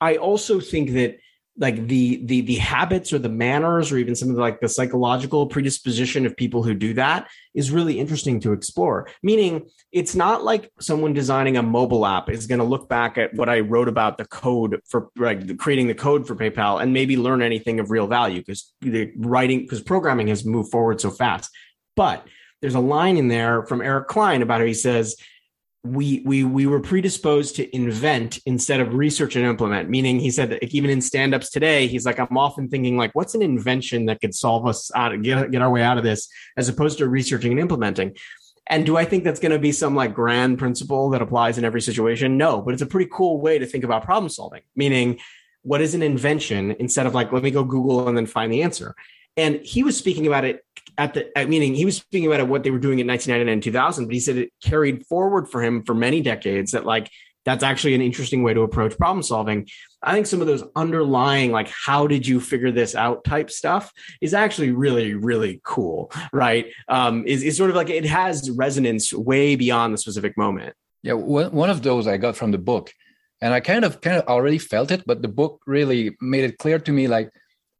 I also think that like the the the habits or the manners or even some of the, like the psychological predisposition of people who do that is really interesting to explore. Meaning it's not like someone designing a mobile app is going to look back at what i wrote about the code for like creating the code for paypal and maybe learn anything of real value because the writing because programming has moved forward so fast. But there's a line in there from eric klein about how he says we we we were predisposed to invent instead of research and implement meaning he said that even in stand-ups today he's like i'm often thinking like what's an invention that could solve us out of get, get our way out of this as opposed to researching and implementing? And do i think that's going to be some like grand principle that applies in every situation? No but it's a pretty cool way to think about problem solving meaning what is an invention instead of like let me go google and then find the answer and he was speaking about it at the meaning he was speaking about what they were doing in 1999 and 2000 but he said it carried forward for him for many decades that like that's actually an interesting way to approach problem solving. I think some of those underlying like how did you figure this out type stuff is actually really really cool right? Um is, is sort of like it has resonance way beyond the specific moment. Yeah one of those i got from the book and i kind of kind of already felt it but the book really made it clear to me like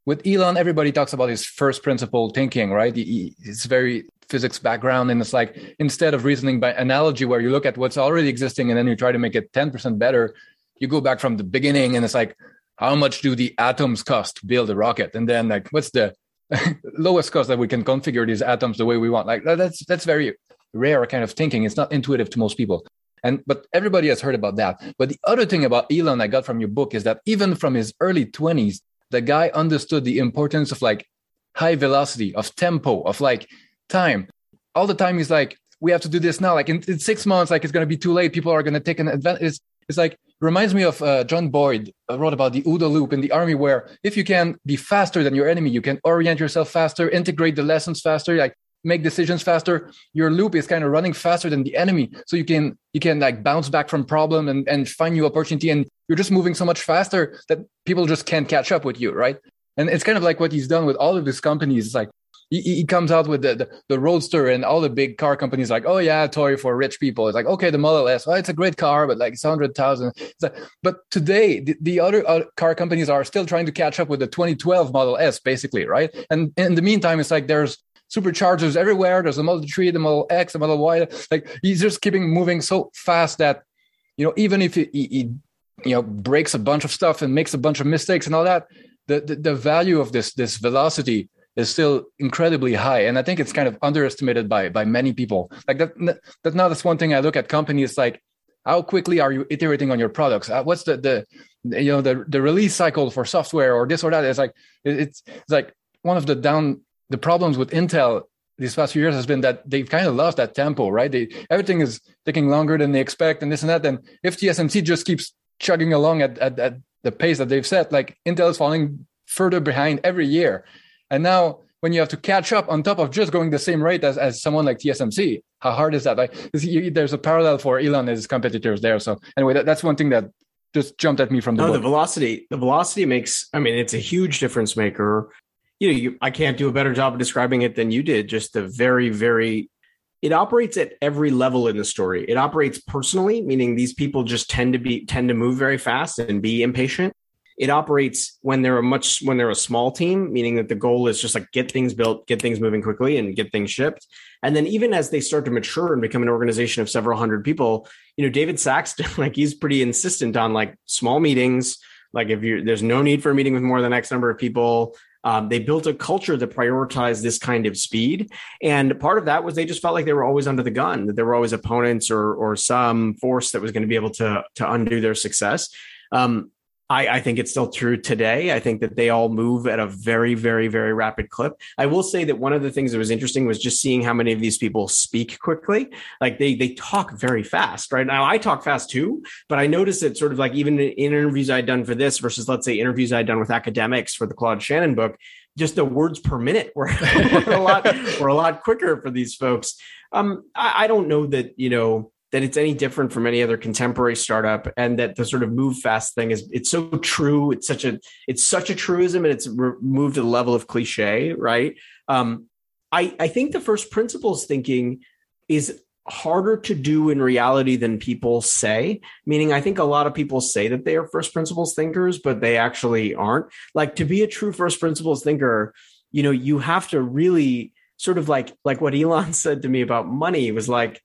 with Elon, everybody talks about his first principle thinking, right? It's very physics background. And it's like instead of reasoning by analogy, where you look at what's already existing and then you try to make it 10% better, you go back from the beginning and it's like, how much do the atoms cost to build a rocket? And then like, what's the lowest cost that we can configure these atoms the way we want? Like that's, that's very rare kind of thinking. It's not intuitive to most people. And but everybody has heard about that. But the other thing about Elon I got from your book is that even from his early 20s, the guy understood the importance of like high velocity, of tempo, of like time. All the time he's like, we have to do this now. Like in, in six months, like it's going to be too late. People are going to take an advantage. It's, it's like reminds me of uh, John Boyd uh, wrote about the OODA loop in the army, where if you can be faster than your enemy, you can orient yourself faster, integrate the lessons faster, like make decisions faster. Your loop is kind of running faster than the enemy, so you can you can like bounce back from problem and and find new opportunity, and you're just moving so much faster that people just can't catch up with you, right? And it's kind of like what he's done with all of his companies. It's like he, he comes out with the, the, the roadster and all the big car companies like oh yeah toy for rich people. It's like okay the model s. Well it's a great car but like it's 100000 like, but today the, the other uh, car companies are still trying to catch up with the 2012 model s basically right? And in the meantime it's like there's superchargers everywhere. There's a model 3 the model x the model y. Like he's just keeping moving so fast that you know even if he, he, he you know breaks a bunch of stuff and makes a bunch of mistakes and all that the, the, the value of this this velocity is still incredibly high. And i think it's kind of underestimated by by many people. Like that that's not that's one thing i look at companies like how quickly are you iterating on your products? Uh, what's the the you know the the release cycle for software or this or that? It's like it's, it's like one of the down the problems with intel these past few years has been that they've kind of lost that tempo right? They everything is taking longer than they expect and this and that. And if tsmc just keeps chugging along at, at, at the pace that they've set like intel is falling further behind every year and now when you have to catch up on top of just going the same rate as, as someone like TSMC, how hard is that? Like there's a parallel for Elon and his competitors there. So anyway, that, that's one thing that just jumped at me from the no, the velocity. The velocity makes. I mean, it's a huge difference maker. You know, you, I can't do a better job of describing it than you did. Just the very, very. It operates at every level in the story. It operates personally, meaning these people just tend to be tend to move very fast and be impatient. It operates when they're a much when they're a small team meaning that the goal is just like get things built get things moving quickly and get things shipped. And then even as they start to mature and become an organization of several hundred people you know david saxton like he's pretty insistent on like small meetings. Like if you there's no need for a meeting with more than x number of people um, they built a culture that prioritized this kind of speed. And part of that was they just felt like they were always under the gun that there were always opponents or or some force that was going to be able to to undo their success. Um, I, I, think it's still true today. I think that they all move at a very, very, very rapid clip. I will say that one of the things that was interesting was just seeing how many of these people speak quickly. Like they they talk very fast, right? Now I talk fast too, but I noticed that sort of like even in interviews I'd done for this versus let's say interviews I'd done with academics for the Claude Shannon book, just the words per minute were, were a lot were a lot quicker for these folks. Um, I, I don't know that you know that it's any different from any other contemporary startup and that the sort of move fast thing is it's so true. It's such a it's such a truism and it's moved to the level of cliche right? Um, i i think the first principles thinking is harder to do in reality than people say meaning i think a lot of people say that they are first principles thinkers but they actually aren't. Like to be a true first principles thinker you know you have to really sort of like like what elon said to me about money was like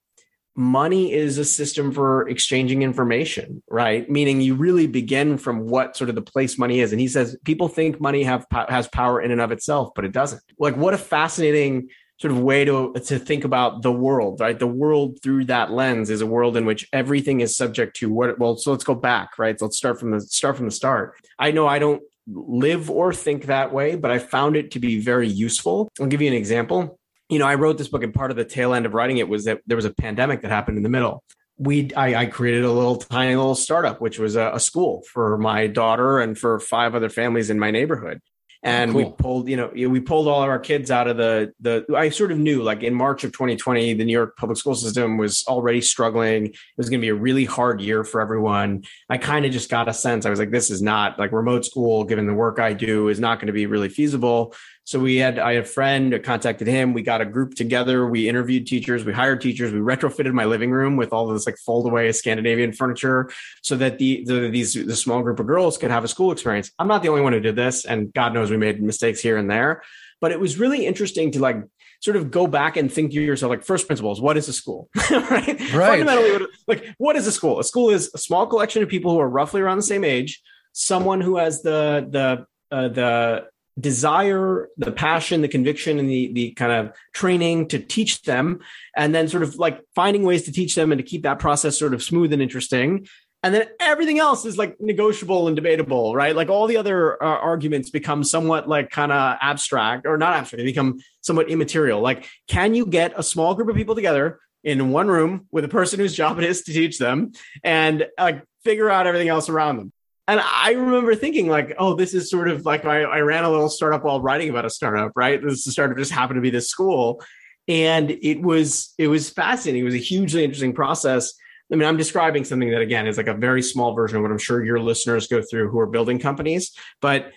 money is a system for exchanging information, right? Meaning you really begin from what sort of the place money is. And he says people think money have has power in and of itself, but it doesn't. Like what a fascinating sort of way to to think about the world, right? The world through that lens is a world in which everything is subject to what well, so let's go back, right? So let's start from the start from the start. I know I don't live or think that way, but I found it to be very useful. I'll give you an example you know, I wrote this book and part of the tail end of writing it was that there was a pandemic that happened in the middle. We, I, I created a little tiny little startup, which was a, a, school for my daughter and for five other families in my neighborhood. And oh, cool. we pulled, you know, we pulled all of our kids out of the the. I sort of knew, like in March of 2020, the New York public school system was already struggling. It was going to be a really hard year for everyone. I kind of just got a sense. I was like, this is not like remote school, given the work I do, is not going to be really feasible. So we had, I had a friend, contacted him. We got a group together. We interviewed teachers. We hired teachers. We retrofitted my living room with all this like fold away Scandinavian furniture so that the, the these the small group of girls could have a school experience. I'm not the only one who did this, and God knows we made mistakes here and there. But it was really interesting to like sort of go back and think to yourself like first principles what is a school right? right fundamentally like what is a school a school is a small collection of people who are roughly around the same age someone who has the the uh, the desire, the passion, the conviction, and the the kind of training to teach them, and then sort of like finding ways to teach them and to keep that process sort of smooth and interesting. and then everything else is like negotiable and debatable right? Like all the other uh, arguments become somewhat like kind of abstract or not abstract they become somewhat immaterial. Like can you get a small group of people together in one room with a person whose job it is to teach them and like figure out everything else around them and I remember thinking like, oh, this is sort of like I, I ran a little startup while writing about a startup, right? This startup just happened to be this school. And it was it was fascinating. It was a hugely interesting process. I mean, I'm describing something that again is like a very small version of what I'm sure your listeners go through who are building companies. But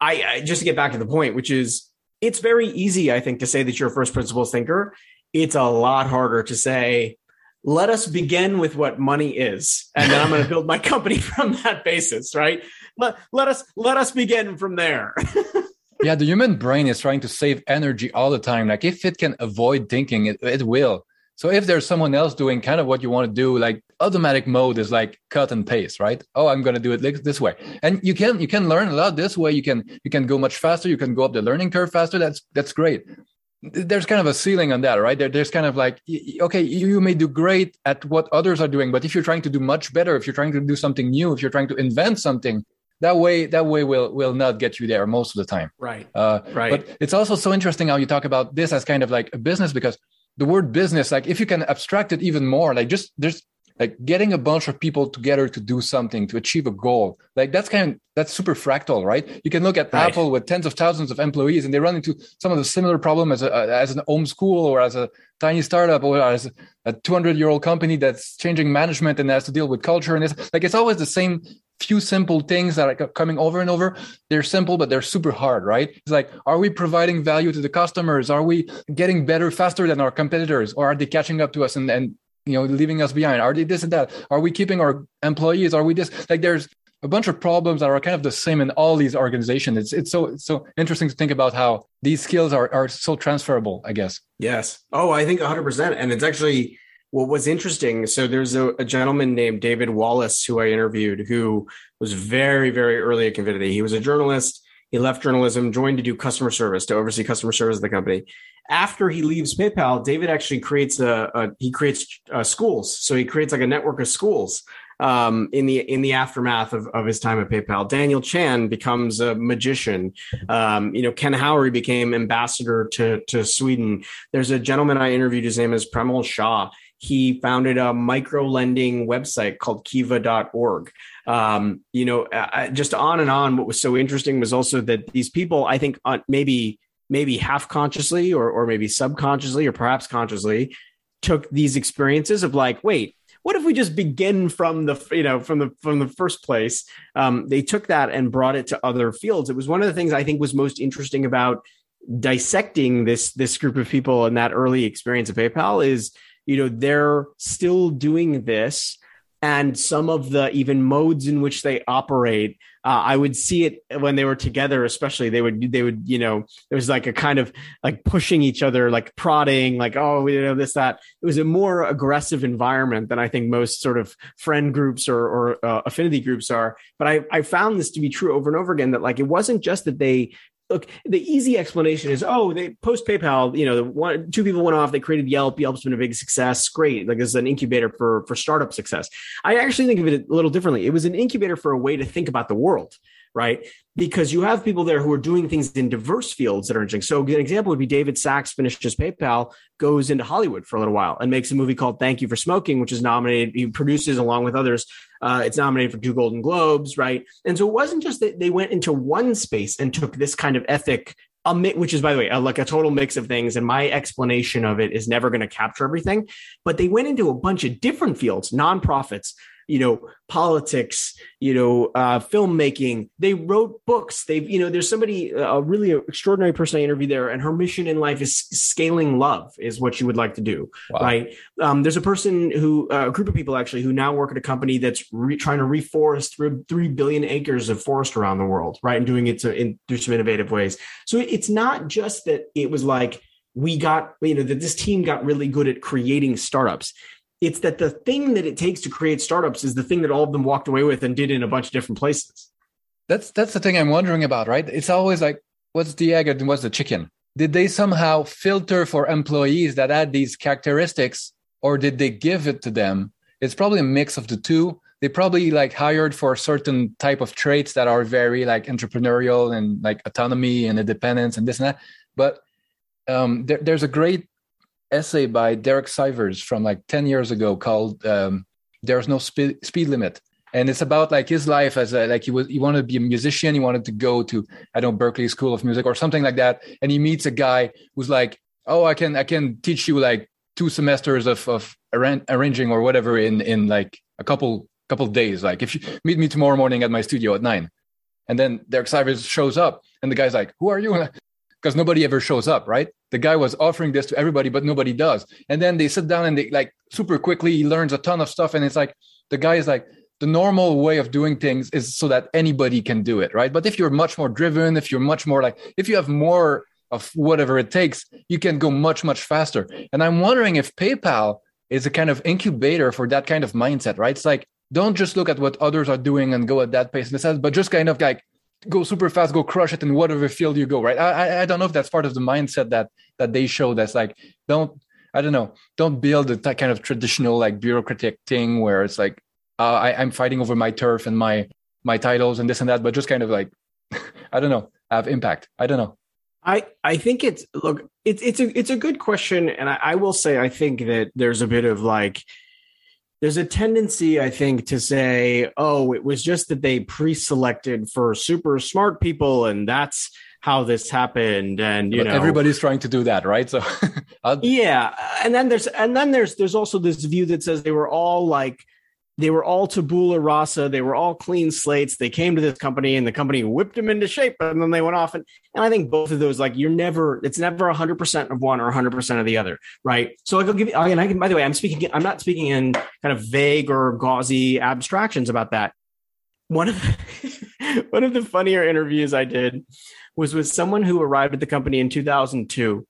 I, I just to get back to the point, which is it's very easy, I think, to say that you're a first principles thinker. It's a lot harder to say, let us begin with what money is and then i'm going to build my company from that basis right? Let, let us let us begin from there. Yeah the human brain is trying to save energy all the time. Like if it can avoid thinking it, it will. So if there's someone else doing kind of what you want to do like automatic mode is like cut and paste right? Oh i'm going to do it this way. And you can you can learn a lot this way. You can you can go much faster. You can go up the learning curve faster. That's that's great there's kind of a ceiling on that, right? There, there's kind of like, okay, you may do great at what others are doing, but if you're trying to do much better, if you're trying to do something new, if you're trying to invent something, that way, that way will will not get you there most of the time. Right. Uh, right. But it's also so interesting how you talk about this as kind of like a business because the word business, like if you can abstract it even more, like just there's like getting a bunch of people together to do something to achieve a goal like that's kind of that's super fractal right? You can look at right. apple with tens of thousands of employees and they run into some of the similar problem as a, as an home school or as a tiny startup or as a 200 year old company that's changing management and has to deal with culture and it's like it's always the same few simple things that are coming over and over. They're simple but they're super hard right? It's like are we providing value to the customers? Are we getting better faster than our competitors? Or are they catching up to us and, and you know leaving us behind? Are they this and that? Are we keeping our employees? Are we this? Like there's a bunch of problems that are kind of the same in all these organizations. It's it's so it's so interesting to think about how these skills are are so transferable i guess. Yes. Oh i think 100% and it's actually what was interesting so there's a, a gentleman named david wallace who i interviewed who was very very early at Confinity. He was a journalist he left journalism joined to do customer service to oversee customer service of the company after he leaves PayPal, David actually creates a, a he creates uh, schools. So he creates like a network of schools um, in the in the aftermath of, of his time at PayPal. Daniel Chan becomes a magician. Um, you know, Ken Howery became ambassador to to Sweden. There's a gentleman I interviewed. His name is Premal Shah. He founded a micro lending website called Kiva.org. Um, you know, uh, just on and on. What was so interesting was also that these people, I think, uh, maybe maybe half consciously or, or maybe subconsciously or perhaps consciously took these experiences of like, wait, what if we just begin from the you know from the from the first place um, they took that and brought it to other fields it was one of the things i think was most interesting about dissecting this this group of people and that early experience of paypal is you know they're still doing this and some of the even modes in which they operate uh, i would see it when they were together especially they would they would you know there was like a kind of like pushing each other like prodding like oh you know this that. It was a more aggressive environment than i think most sort of friend groups or, or uh, affinity groups are. But I, I found this to be true over and over again that like it wasn't just that they look, the easy explanation is, oh, they post PayPal, you know, one, two people went off, they created Yelp. Yelp's been a big success. Great. Like it's an incubator for, for startup success. I actually think of it a little differently. It was an incubator for a way to think about the world right? Because you have people there who are doing things in diverse fields that are interesting. So, an example would be David Sacks finishes PayPal, goes into Hollywood for a little while, and makes a movie called Thank You for Smoking, which is nominated. He produces along with others. Uh, it's nominated for two Golden Globes, right? And so it wasn't just that they went into one space and took this kind of ethic a which is by the way a, like a total mix of things and my explanation of it is never going to capture everything but they went into a bunch of different fields nonprofits you know, politics, you know, uh, filmmaking. They wrote books. They've, you know, there's somebody, a really extraordinary person I interviewed there, and her mission in life is scaling love, is what she would like to do. Wow. Right. Um, there's a person who, uh, a group of people actually, who now work at a company that's re- trying to reforest through 3 billion acres of forest around the world, right? And doing it to, in, through some innovative ways. So it's not just that it was like, we got, you know, that this team got really good at creating startups it's that the thing that it takes to create startups is the thing that all of them walked away with and did in a bunch of different places. That's that's the thing I'm wondering about, right? It's always like, what's the egg and what's the chicken? Did they somehow filter for employees that had these characteristics, or did they give it to them? It's probably a mix of the two. they probably like hired for certain type of traits that are very like entrepreneurial and like autonomy and independence and this and that. But um, there, there's a great essay by Derek Sivers from like 10 years ago called um, "There's No Speed, Speed Limit." And it's about like his life as a like he was he wanted to be a musician. He wanted to go to I don't know Berklee School of Music or something like that. And he meets a guy who's like, "Oh, I can I can teach you like two semesters of of arranging or whatever in in like a couple couple days. Like if you meet me tomorrow morning at my studio at nine, and then Derek Sivers shows up, and the guy's like, "Who are you?" Because nobody ever shows up, right? The guy was offering this to everybody, but nobody does. And then they sit down and they like super quickly he learns a ton of stuff, and it's like the guy is like, the normal way of doing things is so that anybody can do it, right? But if you're much more driven, if you're much more like, if you have more of whatever it takes, you can go much, much faster. And I'm wondering if PayPal is a kind of incubator for that kind of mindset, right? It's like don't just look at what others are doing and go at that pace in a sense, but just kind of like go super fast, go crush it in whatever field you go, right? I I don't know if that's part of the mindset that that they show. That's like don't I don't know, don't build that kind of traditional like bureaucratic thing where it's like uh, I, I'm fighting over my turf and my my titles and this and that, but just kind of like I don't know, have impact. I don't know. I I think it's look it's it's a it's a good question, and I, I will say I think that there's a bit of like there's a tendency I think to say oh it was just that they pre-selected for super smart people and that's how this happened and you but know everybody's trying to do that right? So yeah and then there's and then there's there's also this view that says they were all like they were all tabula rasa. They were all clean slates. They came to this company and the company whipped them into shape and then they went off. And, and I think both of those, like you're never, it's never 100% of one or 100% of the other. Right. So I'll give you, and I can, by the way, I'm speaking, I'm not speaking in kind of vague or gauzy abstractions about that. One of, the, one of the funnier interviews I did was with someone who arrived at the company in 2002.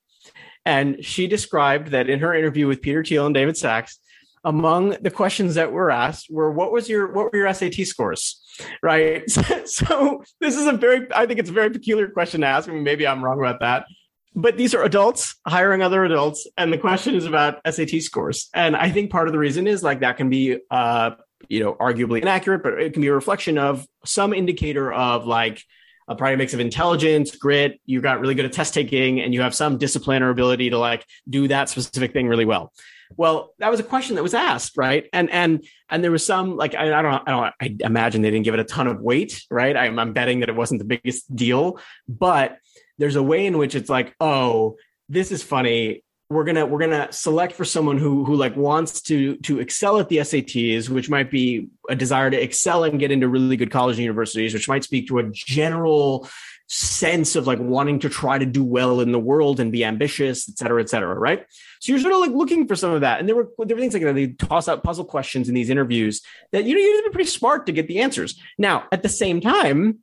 And she described that in her interview with Peter Thiel and David Sacks, among the questions that were asked were what was your what were your SAT scores? Right. So, this is a very I think it's a very peculiar question to ask. I mean, maybe I'm wrong about that. But these are adults hiring other adults, and the question is about SAT scores. And I think part of the reason is like that can be uh, you know, arguably inaccurate, but it can be a reflection of some indicator of like a probably mix of intelligence, grit. You got really good at test taking, and you have some discipline or ability to like do that specific thing really well. Well, that was a question that was asked, right? And and and there was some like I, I don't I don't I imagine they didn't give it a ton of weight, right? I'm, I'm betting that it wasn't the biggest deal, but there's a way in which it's like, oh, this is funny. We're gonna we're gonna select for someone who who like wants to to excel at the SATs, which might be a desire to excel and get into really good college and universities, which might speak to a general sense of like wanting to try to do well in the world and be ambitious, et cetera, et cetera, right? So you're sort of like looking for some of that. And there were there were things like that. They toss out puzzle questions in these interviews that you know you have to be pretty smart to get the answers. Now, at the same time,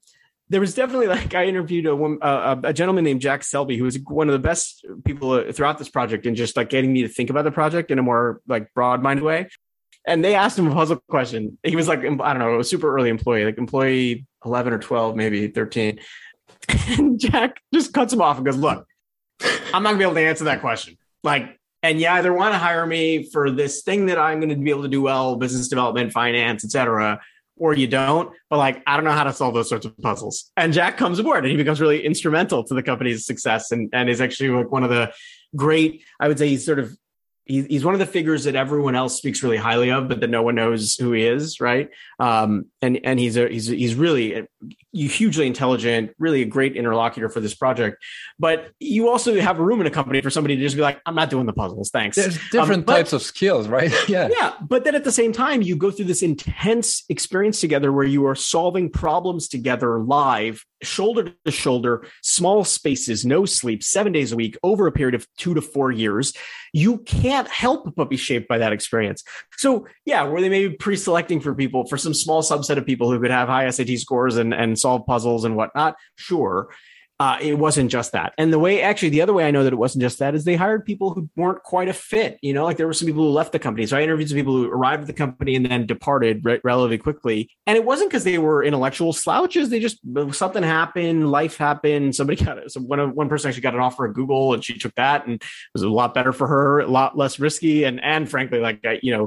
there was definitely like I interviewed a, a, gentleman named Jack Selby, who was one of the best people throughout this project, and just like getting me to think about the project in a more like broad minded way. And they asked him a puzzle question. He was like, I don't know, a super early employee, like employee 11 or 12, maybe 13. And Jack just cuts him off and goes, Look, I'm not gonna be able to answer that question. Like, and you either want to hire me for this thing that I'm to be able to do well, business development, finance, etc., or you don't. But like, I don't know how to solve those sorts of puzzles. And Jack comes aboard and he becomes really instrumental to the company's success and, and is actually like one of the great, I would say he's sort of he's one of the figures that everyone else speaks really highly of, but that no one knows who he is, right? Um, and and he's a he's he's really hugely intelligent, really a great interlocutor for this project. But you also have a room in a company for somebody to just be like, I'm not doing the puzzles, thanks. There's um, different um, but, types of skills, right? yeah, yeah. But then at the same time, you go through this intense experience together where you are solving problems together live shoulder to shoulder, small spaces, no sleep, seven days a week over a period of two to four years, you can't help but be shaped by that experience. So, yeah, were they maybe pre selecting for people, for some small subset of people who could have high SAT scores and, and solve puzzles and whatnot? Sure uh, it wasn't just that. And the way, actually, the other way I know that it wasn't just that is they hired people who weren't quite a fit. You know, like there were some people who left the company. So I interviewed some people who arrived at the company and then departed re- relatively quickly. And it wasn't because they were intellectual slouches. They just something happened, life happened. Somebody got it. So one one person actually got an offer at Google, and she took that, and it was a lot better for her, a lot less risky, and and frankly, like you know,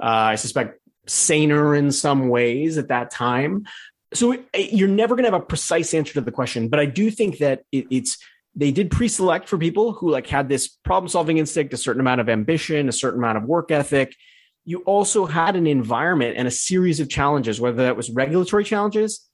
uh, I suspect saner in some ways at that time. So eh, you're never going to have a precise answer to the question, but I do think that it, it's they did pre-select for people who like had this problem-solving instinct, a certain amount of ambition, a certain amount of work ethic. You also had an environment and a series of challenges, whether that was regulatory challenges,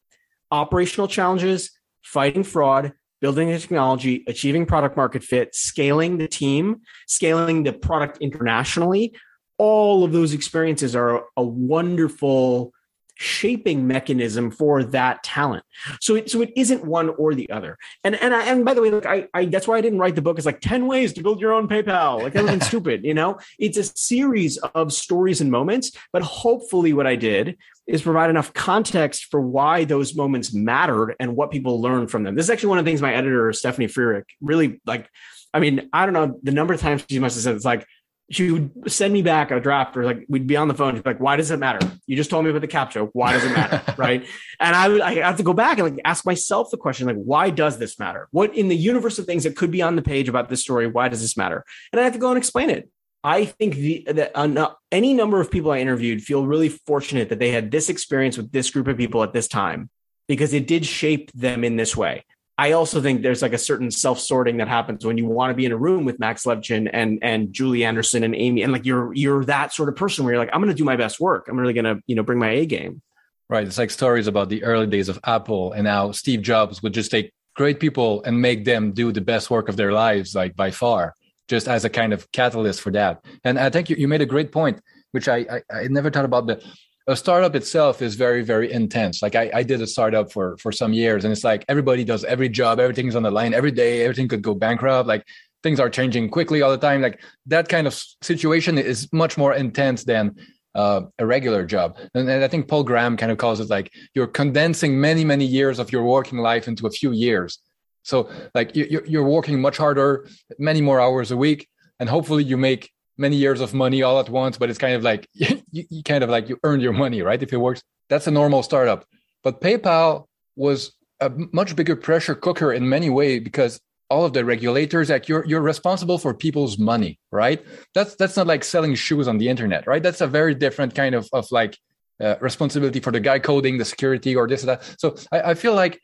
operational challenges, fighting fraud, building the technology, achieving product market fit, scaling the team, scaling the product internationally. All of those experiences are a wonderful shaping mechanism for that talent. So it so it isn't one or the other. And and I, and by the way, look, I, I that's why I didn't write the book. It's like ten ways to build your own PayPal. Like everything's stupid, you know. It's a series of stories and moments. But hopefully, what I did is provide enough context for why those moments mattered and what people learned from them. This is actually one of the things my editor Stephanie Frerich really like. I mean, I don't know the number of times she must have said it's like she would send me back a draft or like we'd be on the phone. She'd be like, why does it matter? You just told me about the CAPTCHA. Why does it matter? right. And I would I have to go back and like ask myself the question, like, why does this matter? What in the universe of things that could be on the page about this story, why does this matter? And I have to go and explain it. I think the, that uh, any number of people I interviewed feel really fortunate that they had this experience with this group of people at this time because it did shape them in this way. I also think there's like a certain self sorting that happens when you want to be in a room with Max Levchin and and Julie Anderson and Amy, and like you're you're that sort of person where you're like, I'm going to do my best work. I'm really going to you know bring my A game. Right. It's like stories about the early days of Apple and how Steve Jobs would just take great people and make them do the best work of their lives, like by far, just as a kind of catalyst for that. And I think you, you made a great point, which I, I, I never thought about the a startup itself is very very intense. Like I, I did a startup for for some years and it's like everybody does every job everything's on the line every day everything could go bankrupt like things are changing quickly all the time. Like that kind of situation is much more intense than uh, a regular job. And, and i think paul graham kind of calls it like you're condensing many many years of your working life into a few years. So like you, you're working much harder many more hours a week and hopefully you make many years of money all at once, but it's kind of like you, you kind of like you earn your money, right? If it works, that's a normal startup. But PayPal was a much bigger pressure cooker in many ways because all of the regulators like you're you're responsible for people's money right that's that's not like selling shoes on the internet right that's a very different kind of of like uh, responsibility for the guy coding the security or this or that so i, I feel like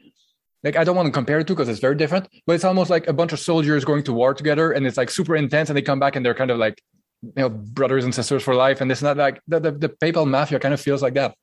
like I don't want to compare it to because it's very different, but it's almost like a bunch of soldiers going to war together and it's like super intense and they come back and they're kind of like you know brothers and sisters for life. And it's not like the, the, the paypal mafia kind of feels like that.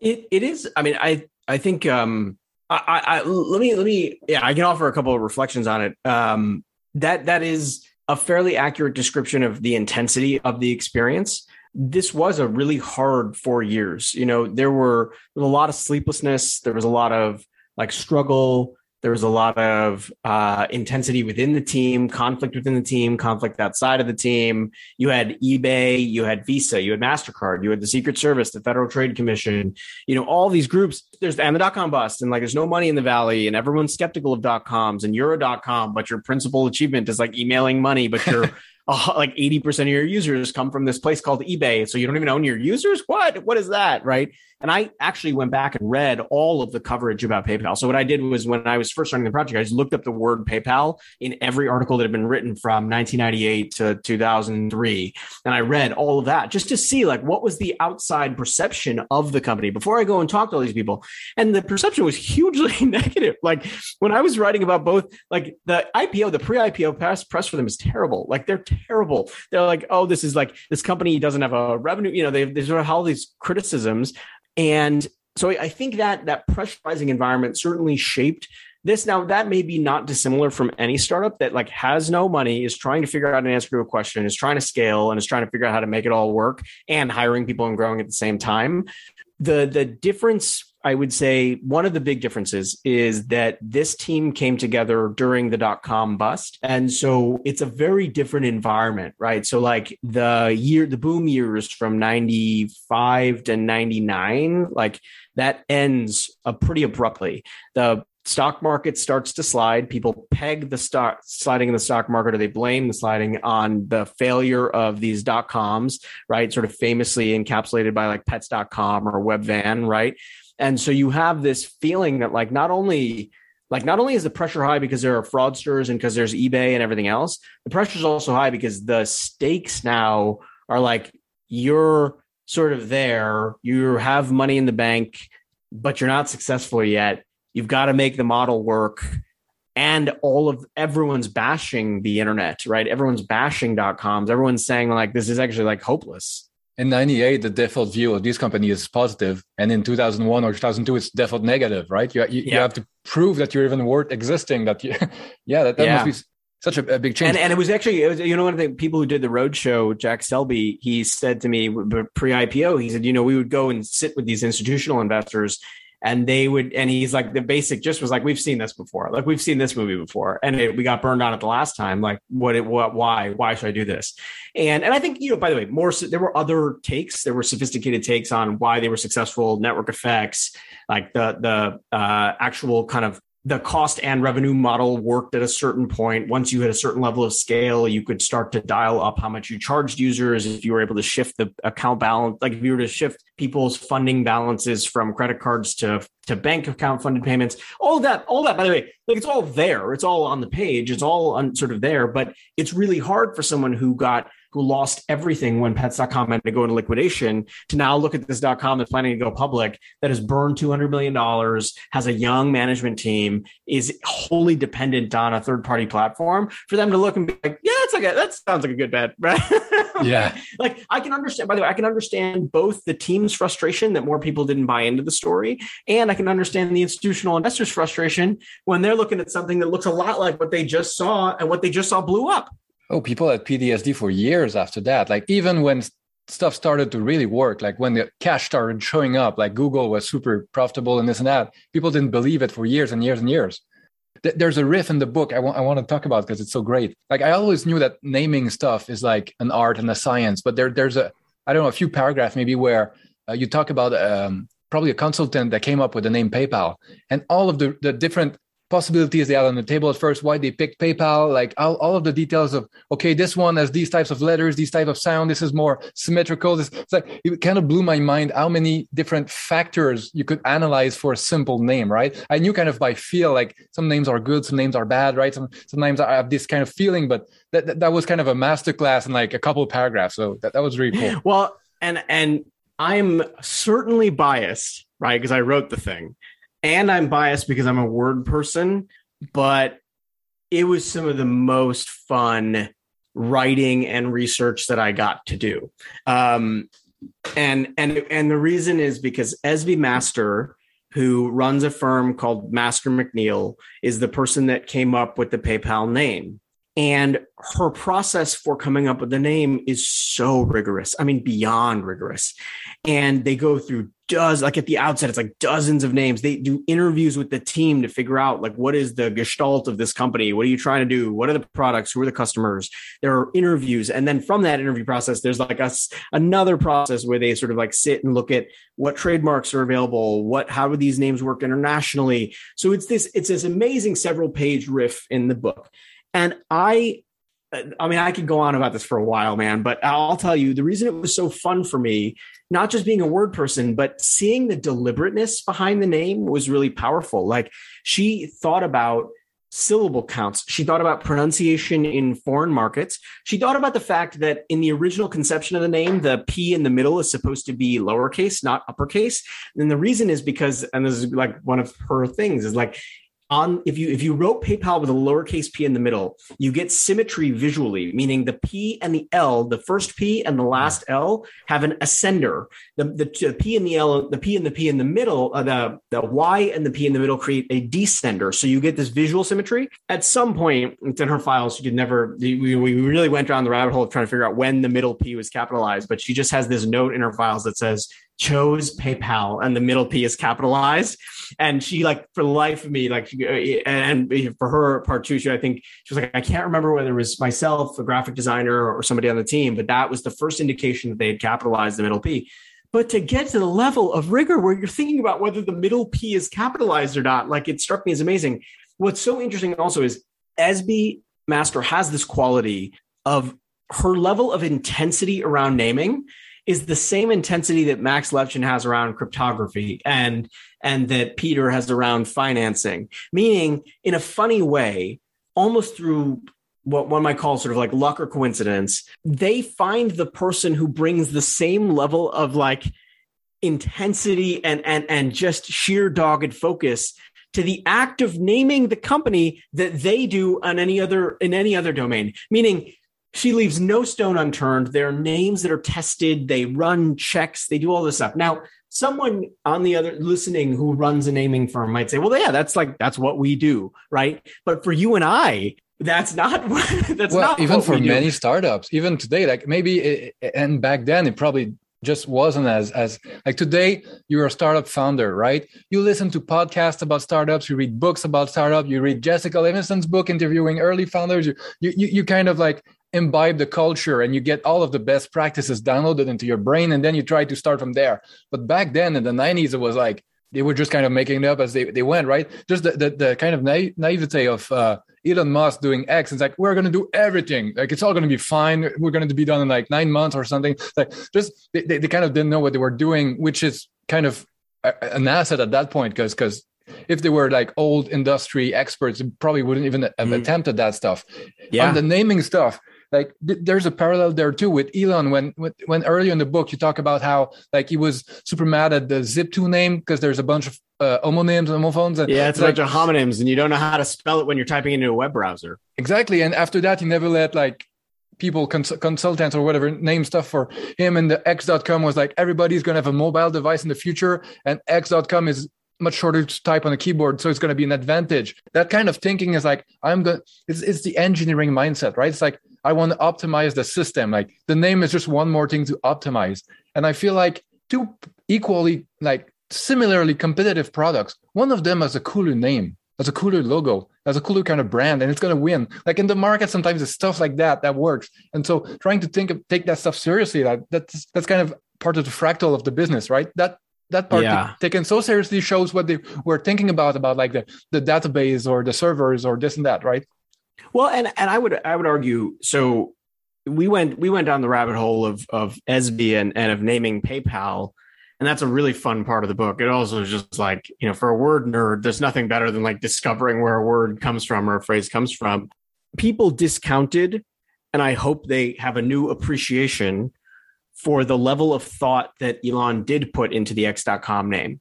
It it is. I mean i i think um I, I let me let me yeah i can offer a couple of reflections on it. Um that that is a fairly accurate description of the intensity of the experience. This was a really hard four years. You know there were there was a lot of sleeplessness. There was a lot of like struggle there was a lot of uh, intensity within the team, conflict within the team, conflict outside of the team. You had eBay, you had Visa, you had MasterCard, you had the Secret Service, the Federal Trade Commission, you know, all these groups. There's and the dot com bust, and like there's no money in the valley, and everyone's skeptical of dot coms and you're a dot com, but your principal achievement is like emailing money, but you're uh, like 80% of your users come from this place called eBay. So you don't even own your users? What? What is that? Right. And I actually went back and read all of the coverage about PayPal. So what I did was when I was first starting the project, I just looked up the word PayPal in every article that had been written from 1998 to 2003. And I read all of that just to see like what was the outside perception of the company before I go and talk to all these people. And the perception was hugely negative. Like when I was writing about both like the IPO, the pre-IPO press, press for them is terrible. Like they're terrible. They're like, oh, this is like this company doesn't have a revenue. You know, they they sort of have all these criticisms, and so I think that that pressurizing environment certainly shaped this. Now that may be not dissimilar from any startup that like has no money, is trying to figure out an answer to a question, is trying to scale, and is trying to figure out how to make it all work, and hiring people and growing at the same time. The the difference I would say one of the big differences is that this team came together during the dot com bust. And so it's a very different environment, right? So, like the year, the boom years from 95 to 99, like that ends uh, pretty abruptly. The stock market starts to slide. People peg the stock sliding in the stock market, or they blame the sliding on the failure of these dot coms, right? Sort of famously encapsulated by like pets.com or Webvan, right? And so you have this feeling that like not only like not only is the pressure high because there are fraudsters and because there's eBay and everything else, the pressure is also high because the stakes now are like you're sort of there. You have money in the bank, but you're not successful yet. You've got to make the model work. And all of everyone's bashing the internet, right? Everyone's bashing coms. Everyone's saying like this is actually like hopeless. In 98, the default view of this company is positive, and in 2001 or 2002, it's default negative, right? You, you, yeah. you have to prove that you're even worth existing. That you, yeah, that, that yeah. must be such a, a, big change. And, and it was actually, it was, you know, one of the people who did the roadshow Jack Selby, he said to me pre IPO, he said, you know, we would go and sit with these institutional investors and they would, and he's like, the basic just was like, we've seen this before. Like, we've seen this movie before. And it, we got burned on it the last time. Like, what, it, what, why, why should I do this? And, and I think, you know, by the way, more, there were other takes, there were sophisticated takes on why they were successful, network effects, like the, the uh, actual kind of the cost and revenue model worked at a certain point. Once you hit a certain level of scale, you could start to dial up how much you charged users. If you were able to shift the account balance, like if you were to shift people's funding balances from credit cards to, to bank account funded payments, all that, all that, by the way, like it's all there. It's all on the page. It's all on, sort of there, but it's really hard for someone who got who lost everything when pets.com had to go into liquidation to now look at this .com that's planning to go public that has burned $200 million, has a young management team, is wholly dependent on a third party platform for them to look and be like, yeah, that's like a, that sounds like a good bet, right? Yeah. like I can understand, by the way, I can understand both the team's frustration that more people didn't buy into the story. And I can understand the institutional investors' frustration when they're looking at something that looks a lot like what they just saw and what they just saw blew up. Oh, people had PTSD for years after that. Like even when stuff started to really work, like when the cash started showing up, like Google was super profitable and this and that, people didn't believe it for years and years and years. There's a riff in the book I want, I want to talk about because it's so great. Like I always knew that naming stuff is like an art and a science, but there, there's a, I don't know, a few paragraphs maybe where uh, you talk about um, probably a consultant that came up with the name PayPal and all of the, the different possibilities they had on the table at first, why they picked PayPal, like all, all of the details of, okay, this one has these types of letters, these type of sound, this is more symmetrical. This, it's like, it kind of blew my mind how many different factors you could analyze for a simple name, right? I knew kind of by feel, like some names are good, some names are bad, right? Some, sometimes I have this kind of feeling, but that, that, that was kind of a masterclass in like a couple of paragraphs. So that, that was really cool. Well, and, and I'm certainly biased, right? Because I wrote the thing and I'm biased because I'm a word person, but it was some of the most fun writing and research that I got to do. Um, and and and the reason is because Esby Master, who runs a firm called Master McNeil, is the person that came up with the PayPal name. And her process for coming up with the name is so rigorous. I mean, beyond rigorous. And they go through does like at the outset, it's like dozens of names. They do interviews with the team to figure out like what is the gestalt of this company? What are you trying to do? What are the products? Who are the customers? There are interviews. And then from that interview process, there's like a, another process where they sort of like sit and look at what trademarks are available, what, how do these names work internationally? So it's this, it's this amazing several page riff in the book. And I, I mean, I could go on about this for a while, man, but I'll tell you the reason it was so fun for me, not just being a word person, but seeing the deliberateness behind the name was really powerful. Like she thought about syllable counts. She thought about pronunciation in foreign markets. She thought about the fact that in the original conception of the name, the P in the middle is supposed to be lowercase, not uppercase. And the reason is because, and this is like one of her things, is like on if you if you wrote PayPal with a lowercase p in the middle, you get symmetry visually, meaning the P and the L, the first P and the last L have an ascender. The, the, P and the L, the P and the P in the middle, uh, the the Y and the P in the middle create a descender. So you get this visual symmetry. At some point, it's in her files. She could never. We, we really went down the rabbit hole of trying to figure out when the middle P was capitalized, but she just has this note in her files that says chose PayPal and the middle P is capitalized. And she like for the life of me, like, uh, and for her part two, she, I think she was like, I can't remember whether it was myself, a graphic designer or somebody on the team, but that was the first indication that they had capitalized the middle P. But to get to the level of rigor where you're thinking about whether the middle P is capitalized or not, like it struck me as amazing. What's so interesting also is Esby Master has this quality of her level of intensity around naming is the same intensity that Max Levchin has around cryptography and and that Peter has around financing. Meaning, in a funny way, almost through what one might call sort of like luck or coincidence, they find the person who brings the same level of like intensity and and and just sheer dogged focus to the act of naming the company that they do on any other in any other domain meaning she leaves no stone unturned. There are names that are tested. They run checks. They do all this stuff. Now someone on the other listening who runs a naming firm might say well yeah that's like that's what we do right? But for you and i that's not that's well, not even for many startups even today like maybe it, and back then it probably just wasn't as as like today you're a startup founder right? You listen to podcasts about startups you read books about startup you read jessica livingston's book interviewing early founders you you, you kind of like imbibe the culture and you get all of the best practices downloaded into your brain and then you try to start from there but back then in the 90s it was like they were just kind of making it up as they, they went, right? Just the, the, the kind of na- naivete of uh, Elon Musk doing X. It's like, we're going to do everything. Like, it's all going to be fine. We're going to be done in like nine months or something. Like, just they, they kind of didn't know what they were doing, which is kind of a, an asset at that point because because if they were like old industry experts, probably wouldn't even have mm. attempted that stuff. Yeah. On the naming stuff, like th- there's a parallel there too with Elon when, when when earlier in the book you talk about how like he was super mad at the Zip2 name because there's a bunch of uh, homonyms and homophones. And yeah, it's, a like, bunch of homonyms, and you don't know how to spell it when you're typing into a web browser. Exactly, and after that, he never let like people cons- consultants or whatever name stuff for him and the x.com was like everybody's going to have a mobile device in the future and x.com is much shorter to type on a keyboard so it's going to be an advantage that kind of thinking is like i'm going it's, it's the engineering mindset right it's like I want to optimize the system. Like the name is just one more thing to optimize. And I feel like two equally, like similarly competitive products, one of them has a cooler name, has a cooler logo, has a cooler kind of brand, and it's going to win. Like in the market, sometimes it's stuff like that that works. And so trying to think of take that stuff seriously, like that's that's kind of part of the fractal of the business, right? That that part yeah. taken so seriously shows what they were thinking about about like the, the database or the servers or this and that right well, and and I would I would argue so. We went we went down the rabbit hole of of Esby and and of naming PayPal, and that's a really fun part of the book. It also is just like you know, for a word nerd, there's nothing better than like discovering where a word comes from or a phrase comes from. People discounted, and I hope they have a new appreciation for the level of thought that Elon did put into the X.com name,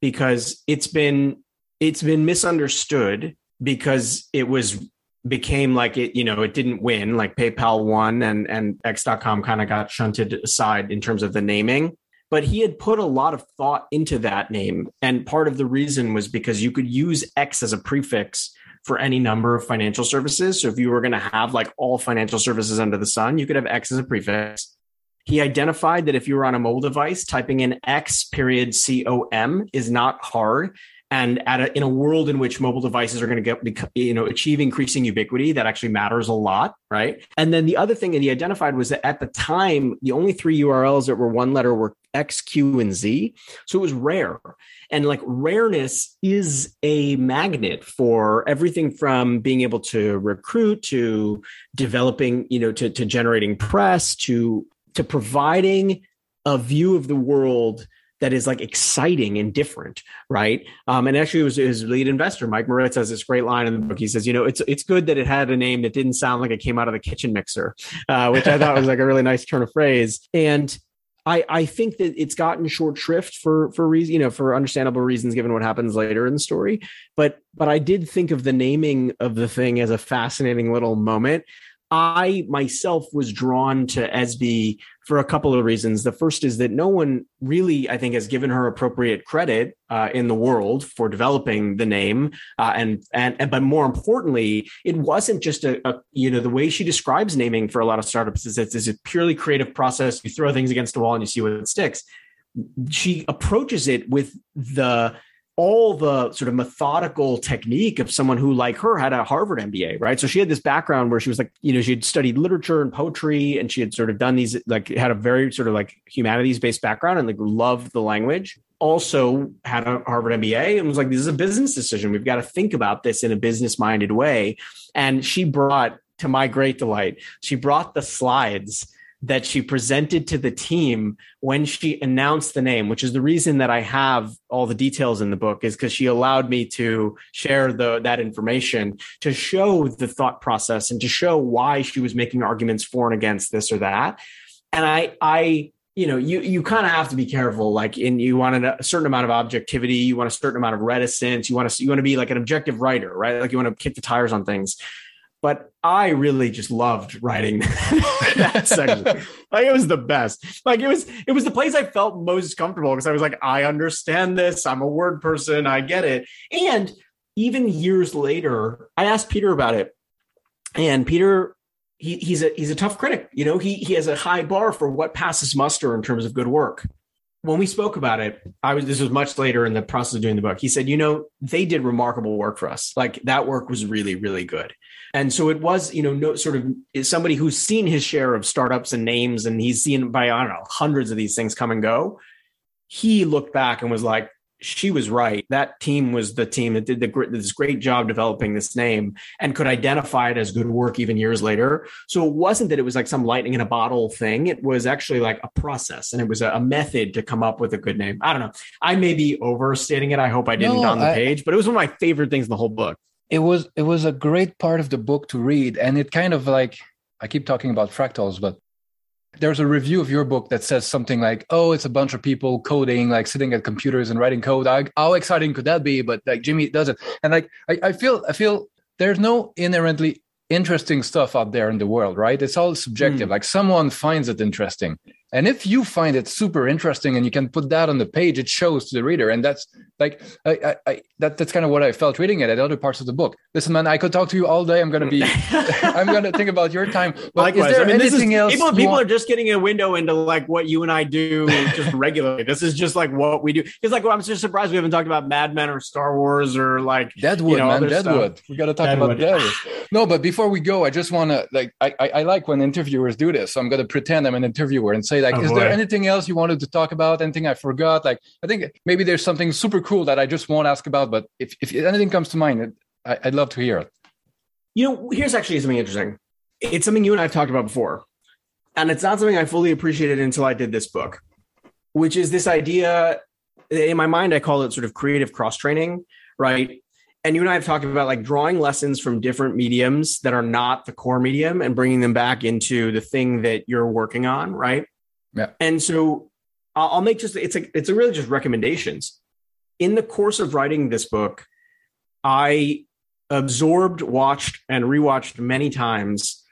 because it's been it's been misunderstood because it was became like it, you know, it didn't win, like PayPal won and, and X.com kind of got shunted aside in terms of the naming. But he had put a lot of thought into that name. And part of the reason was because you could use X as a prefix for any number of financial services. So if you were going to have like all financial services under the sun, you could have X as a prefix. He identified that if you were on a mobile device, typing in X period com is not hard and at a, in a world in which mobile devices are going to get you know achieve increasing ubiquity that actually matters a lot right? And then the other thing that he identified was that at the time the only three urls that were one letter were x q and z. So it was rare. And like rareness is a magnet for everything from being able to recruit to developing you know to, to generating press to to providing a view of the world that is like exciting and different, right? Um, and actually, it was his lead investor, Mike Moritz, has this great line in the book. He says, "You know, it's it's good that it had a name that didn't sound like it came out of the kitchen mixer," uh, which I thought was like a really nice turn of phrase. And I, I think that it's gotten short shrift for for reason you know for understandable reasons given what happens later in the story but but I did think of the naming of the thing as a fascinating little moment I myself was drawn to Esby for a couple of reasons. The first is that no one really, I think, has given her appropriate credit uh, in the world for developing the name, uh, and, and and but more importantly, it wasn't just a, a, you know the way she describes naming for a lot of startups is that it's a purely creative process. You throw things against a wall and you see what sticks. She approaches it with the all the sort of methodical technique of someone who, like her, had a Harvard MBA, right? So she had this background where she was like, you know, she had studied literature and poetry, and she had sort of done these, like, had a very sort of like humanities based background and like loved the language. Also had a Harvard MBA and was like, this is a business decision. We've got to think about this in a business minded way. And she brought, to my great delight, she brought the slides that she presented to the team when she announced the name, which is the reason that I have all the details in the book, is because she allowed me to share the that information to show the thought process and to show why she was making arguments for and against this or that. And I I you know you you kind of have to be careful like in you want a certain amount of objectivity you want a certain amount of reticence you want to you want to be like an objective writer right like you want to kick the tires on things but I really just loved writing that section. like it was the best. Like it was, it was the place I felt most comfortable because I was like, I understand this. I'm a word person. I get it. And even years later, I asked Peter about it, and Peter, he, he's a he's a tough critic. You know, he he has a high bar for what passes muster in terms of good work. When we spoke about it, I was this was much later in the process of doing the book. He said, you know, they did remarkable work for us. Like that work was really really good and so it was, you know, no sort of somebody who's seen his share of startups and names, and he's seen by I don't know hundreds of these things come and go. He looked back and was like, she was right. That team was the team that did the, this great job developing this name and could identify it as good work even years later. So it wasn't that it was like some lightning in a bottle thing. It was actually like a process and it was a, method to come up with a good name. I don't know. I may be overstating it. I hope I didn't no, on the I, page, but it was one of my favorite things in the whole book it was it was a great part of the book to read and it kind of like i keep talking about fractals but there's a review of your book that says something like oh it's a bunch of people coding like sitting at computers and writing code. How exciting could that be? But like jimmy does it. And like I, I feel i feel there's no inherently interesting stuff out there in the world right? It's all subjective. Mm. like someone finds it interesting and if you find it super interesting and you can put that on the page, it shows to the reader. And that's like, I, I, I, that, that's kind of what I felt reading it at other parts of the book. Listen, man, I could talk to you all day. I'm going to be, I'm going to think about your time. But Likewise. is there I mean, anything is, else? People, people want... are just getting a window into like what you and I do just regularly. This is just like what we do. It's like, well, I'm just surprised we haven't talked about Mad Men or Star Wars or like Deadwood, you know, man, Deadwood. Stuff. We got to talk Deadwood. about Deadwood. No, but before we go, I just want to like, I, I, I, like when interviewers do this. So I'm going to pretend I'm an interviewer and say like, oh, is boy. there anything anything else you wanted to talk about? Anything I forgot? Like, I think maybe there's something super cool that I just won't ask about. But if, if anything comes to mind, I, I'd love to hear it. You know, here's actually something interesting. It's something you and I've talked about before. And it's not something I fully appreciated until I did this book, which is this idea. In my mind, I call it sort of creative cross training, right? and you and I have talked about like drawing lessons from different mediums that are not the core medium and bringing them back into the thing that you're working on, right? Yeah. And so I'll make just it's a it's really just recommendations. In the course of writing this book, I absorbed, watched, and rewatched many times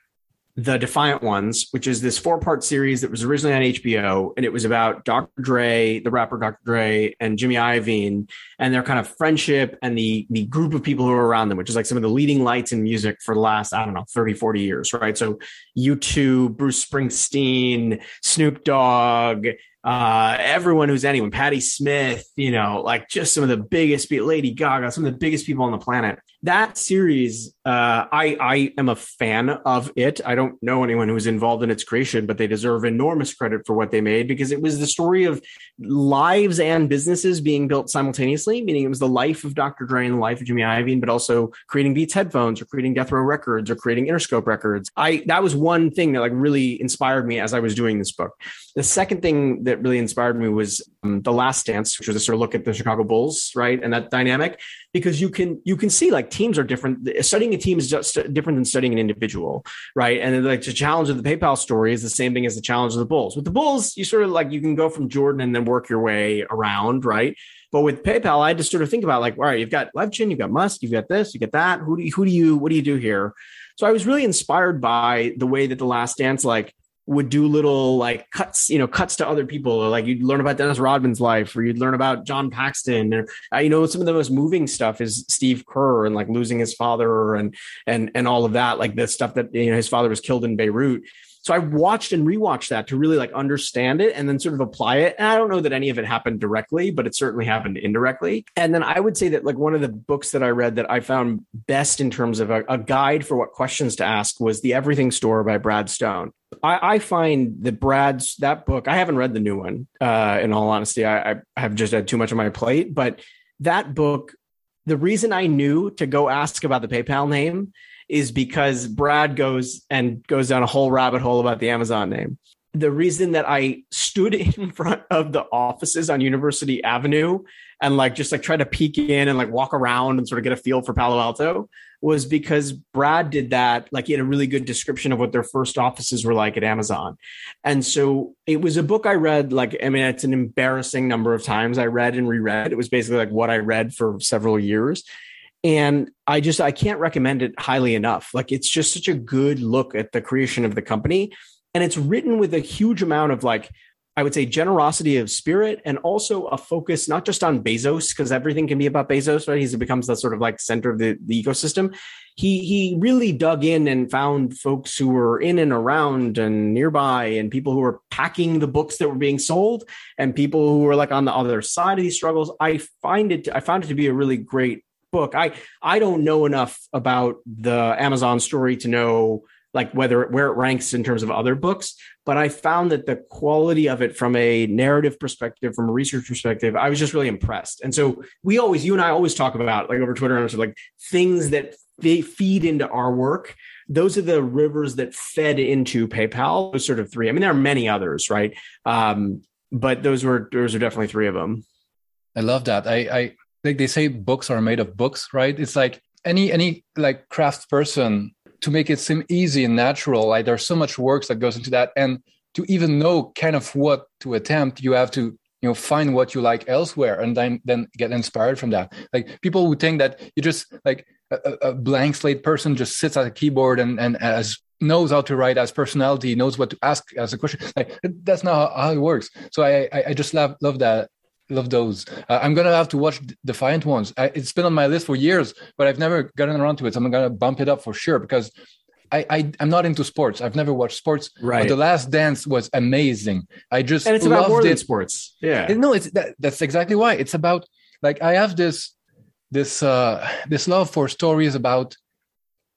the Defiant Ones, which is this four part series that was originally on HBO. And it was about Dr. Dre, the rapper Dr. Dre, and Jimmy Iovine, and their kind of friendship and the, the group of people who are around them, which is like some of the leading lights in music for the last, I don't know, 30, 40 years, right? So U2, Bruce Springsteen, Snoop Dogg, uh, everyone who's anyone, Patti Smith, you know, like just some of the biggest, Lady Gaga, some of the biggest people on the planet that series, uh, I I am a fan of it. I don't know anyone who was involved in its creation, but they deserve enormous credit for what they made because it was the story of lives and businesses being built simultaneously. Meaning, it was the life of Dr. Dre and the life of Jimmy Iovine, but also creating Beats headphones or creating Death Row Records or creating Interscope Records. I that was one thing that like really inspired me as I was doing this book. The second thing that really inspired me was um, the Last Dance, which was a sort of look at the Chicago Bulls, right, and that dynamic because you can you can see like teams are different. Studying a team is just different than studying an individual, right? And like the challenge of the PayPal story is the same thing as the challenge of the Bulls. With the Bulls, you sort of like you can go from Jordan and then work your way around, right? But with PayPal, I had to sort of think about like, all right, you've got Levchin, you've got Musk, you've got this, you get that. Who do you, who do you what do you do here? So I was really inspired by the way that the Last Dance like would do little like cuts, you know, cuts to other people. Or like you'd learn about Dennis Rodman's life, or you'd learn about John Paxson, Or uh, you know, some of the most moving stuff is Steve Kerr and like losing his father and and and all of that, like the stuff that you know his father was killed in Beirut. So I watched and rewatched that to really like understand it and then sort of apply it. And I don't know that any of it happened directly, but it certainly happened indirectly. And then I would say that like one of the books that I read that I found best in terms of a, a guide for what questions to ask was The Everything Store by Brad Stone. I, I, find that Brad's that book. I haven't read the new one. Uh, in all honesty, I, I have just had too much on my plate. But that book, the reason I knew to go ask about the PayPal name is because Brad goes and goes down a whole rabbit hole about the Amazon name. the reason that I stood in front of the offices on University Avenue and like just like try to peek in and like walk around and sort of get a feel for Palo Alto was because Brad did that. Like he had a really good description of what their first offices were like at Amazon. And so it was a book I read, like, I mean, it's an embarrassing number of times I read and reread. It was basically like what I read for several years. And I just, I can't recommend it highly enough. Like it's just such a good look at the creation of the company. And it's written with a huge amount of like I would say generosity of spirit and also a focus not just on Bezos because everything can be about Bezos, right? He becomes the sort of like center of the, the ecosystem. He he really dug in and found folks who were in and around and nearby and people who were packing the books that were being sold and people who were like on the other side of these struggles. I find it I found it to be a really great book. I I don't know enough about the Amazon story to know like whether where it ranks in terms of other books but i found that the quality of it from a narrative perspective from a research perspective i was just really impressed. And so we always you and i always talk about like over twitter and like things that they feed into our work those are the rivers that fed into paypal those sort of three. I mean there are many others right? Um, but those were those are definitely three of them. I love that. I i like they say books are made of books right? It's like any any like craft person to make it seem easy and natural like there's so much work that goes into that. And to even know kind of what to attempt you have to you know find what you like elsewhere and then then get inspired from that. Like people who think that you just like a, a blank slate person just sits at a keyboard and and as knows how to write as personality knows what to ask as a question. Like that's not how, it works. So i, I just love love that love those. Uh, I'm gonna have to watch Defiant Ones. I, it's been on my list for years, but I've never gotten around to it. So I'm gonna bump it up for sure because I, I am not into sports. I've never watched sports. Right. But the Last Dance was amazing. I just and it's about more than sports. Yeah. No, it's that, that's exactly why. It's about like I have this this uh this love for stories about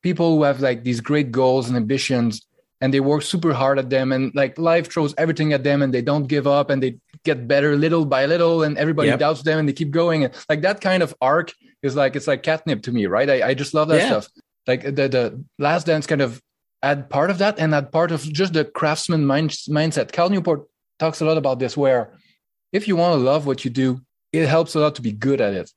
people who have like these great goals and ambitions and they work super hard at them and like life throws everything at them and they don't give up and they get better little by little and everybody yep. doubts them and they keep going and like that kind of arc is like it's like catnip to me right i, I just love that yeah. stuff like the the last dance kind of add part of that and add part of just the craftsman mind, mindset cal newport talks a lot about this where if you want to love what you do it helps a lot to be good at it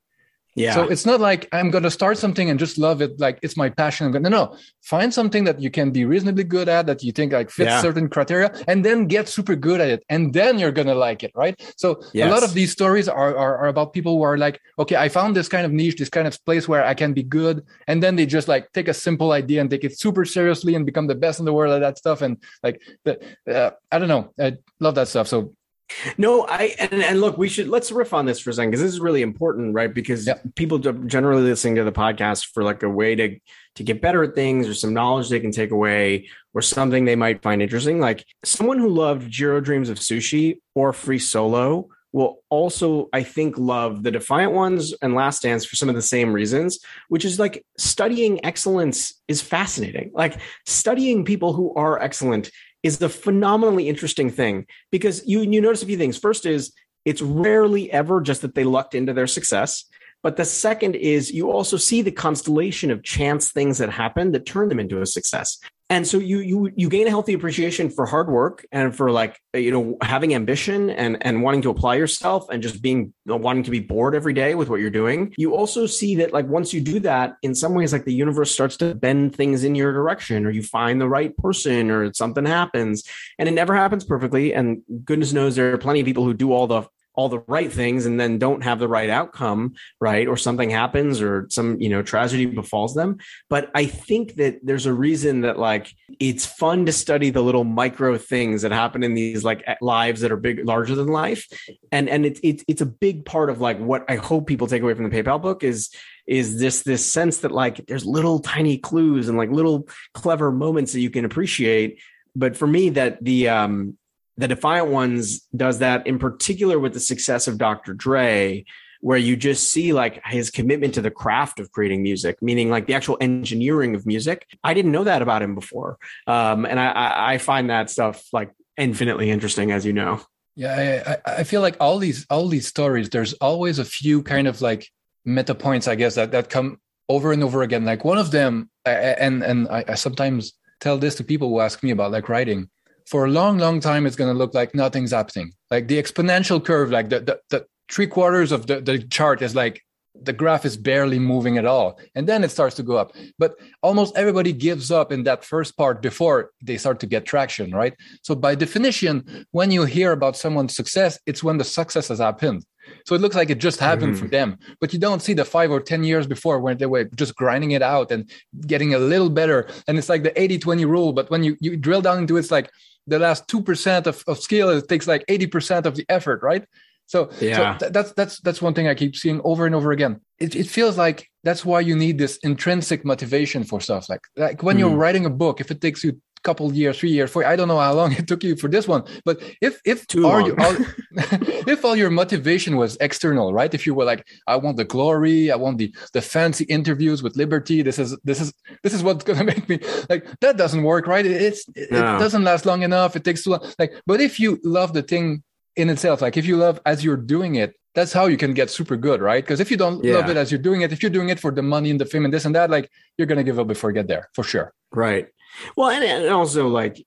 yeah. So it's not like I'm going to start something and just love it. Like it's my passion. I'm going to, no, no, find something that you can be reasonably good at that you think like fits yeah. certain criteria and then get super good at it. And then you're going to like it. Right. So yes. a lot of these stories are, are, are, about people who are like, okay, I found this kind of niche, this kind of place where I can be good. And then they just like take a simple idea and take it super seriously and become the best in the world at that stuff. And like, the, uh, I don't know. I love that stuff. So no, I and, and look, we should let's riff on this for a second because this is really important, right? Because yep. people generally listening to the podcast for like a way to to get better at things or some knowledge they can take away or something they might find interesting. Like someone who loved Jiro Dreams of Sushi or Free Solo will also, I think, love the Defiant Ones and Last Dance for some of the same reasons, which is like studying excellence is fascinating. Like studying people who are excellent is the phenomenally interesting thing because you you notice a few things. First is it's rarely ever just that they lucked into their success. But the second is you also see the constellation of chance things that happen that turn them into a success and so you you you gain a healthy appreciation for hard work and for like you know having ambition and and wanting to apply yourself and just being wanting to be bored every day with what you're doing. You also see that like once you do that in some ways like the universe starts to bend things in your direction or you find the right person or something happens. And it never happens perfectly. And goodness knows there are plenty of people who do all the all the right things and then don't have the right outcome right? Or something happens or some you know tragedy befalls them. But i think that there's a reason that like it's fun to study the little micro things that happen in these like lives that are big larger than life. And and it's it's, it's a big part of like what i hope people take away from the paypal book is is this this sense that like there's little tiny clues and like little clever moments that you can appreciate. But for me that the um the Defiant Ones does that in particular with the success of Dr. Dre, where you just see like his commitment to the craft of creating music, meaning like the actual engineering of music. I didn't know that about him before, um, and I, I find that stuff like infinitely interesting, as you know. Yeah, I, I feel like all these all these stories, there's always a few kind of like meta points, I guess, that that come over and over again. Like one of them, and and I, I sometimes tell this to people who ask me about like writing for a long, long time, it's going to look like nothing's happening. Like the exponential curve, like the, the, the three quarters of the, the chart is like the graph is barely moving at all. And then it starts to go up. But almost everybody gives up in that first part before they start to get traction, right? So by definition, when you hear about someone's success, it's when the success has happened. So it looks like it just happened mm-hmm. for them, but you don't see the five or 10 years before when they were just grinding it out and getting a little better. And it's like the 80 20 rule. But when you, you drill down into it, it's like the last 2% of, of skill, it takes like 80% of the effort, right? So, yeah. So th- that's that's that's one thing I keep seeing over and over again. It, it feels like that's why you need this intrinsic motivation for stuff. Like like when mm. you're writing a book, if it takes you couple years, three years, four. I don't know how long it took you for this one, but if if Too all, you, all if all your motivation was external, right? If you were like, I want the glory, I want the the fancy interviews with Liberty. This is this is this is what's gonna make me like that doesn't work, right? It's it, no. it doesn't last long enough. It takes too long. Like, but if you love the thing in itself, like if you love as you're doing it, that's how you can get super good, right? Because if you don't yeah. love it as you're doing it, if you're doing it for the money and the fame and this and that, like you're gonna give up before you get there for sure. Right. Well, and, and also like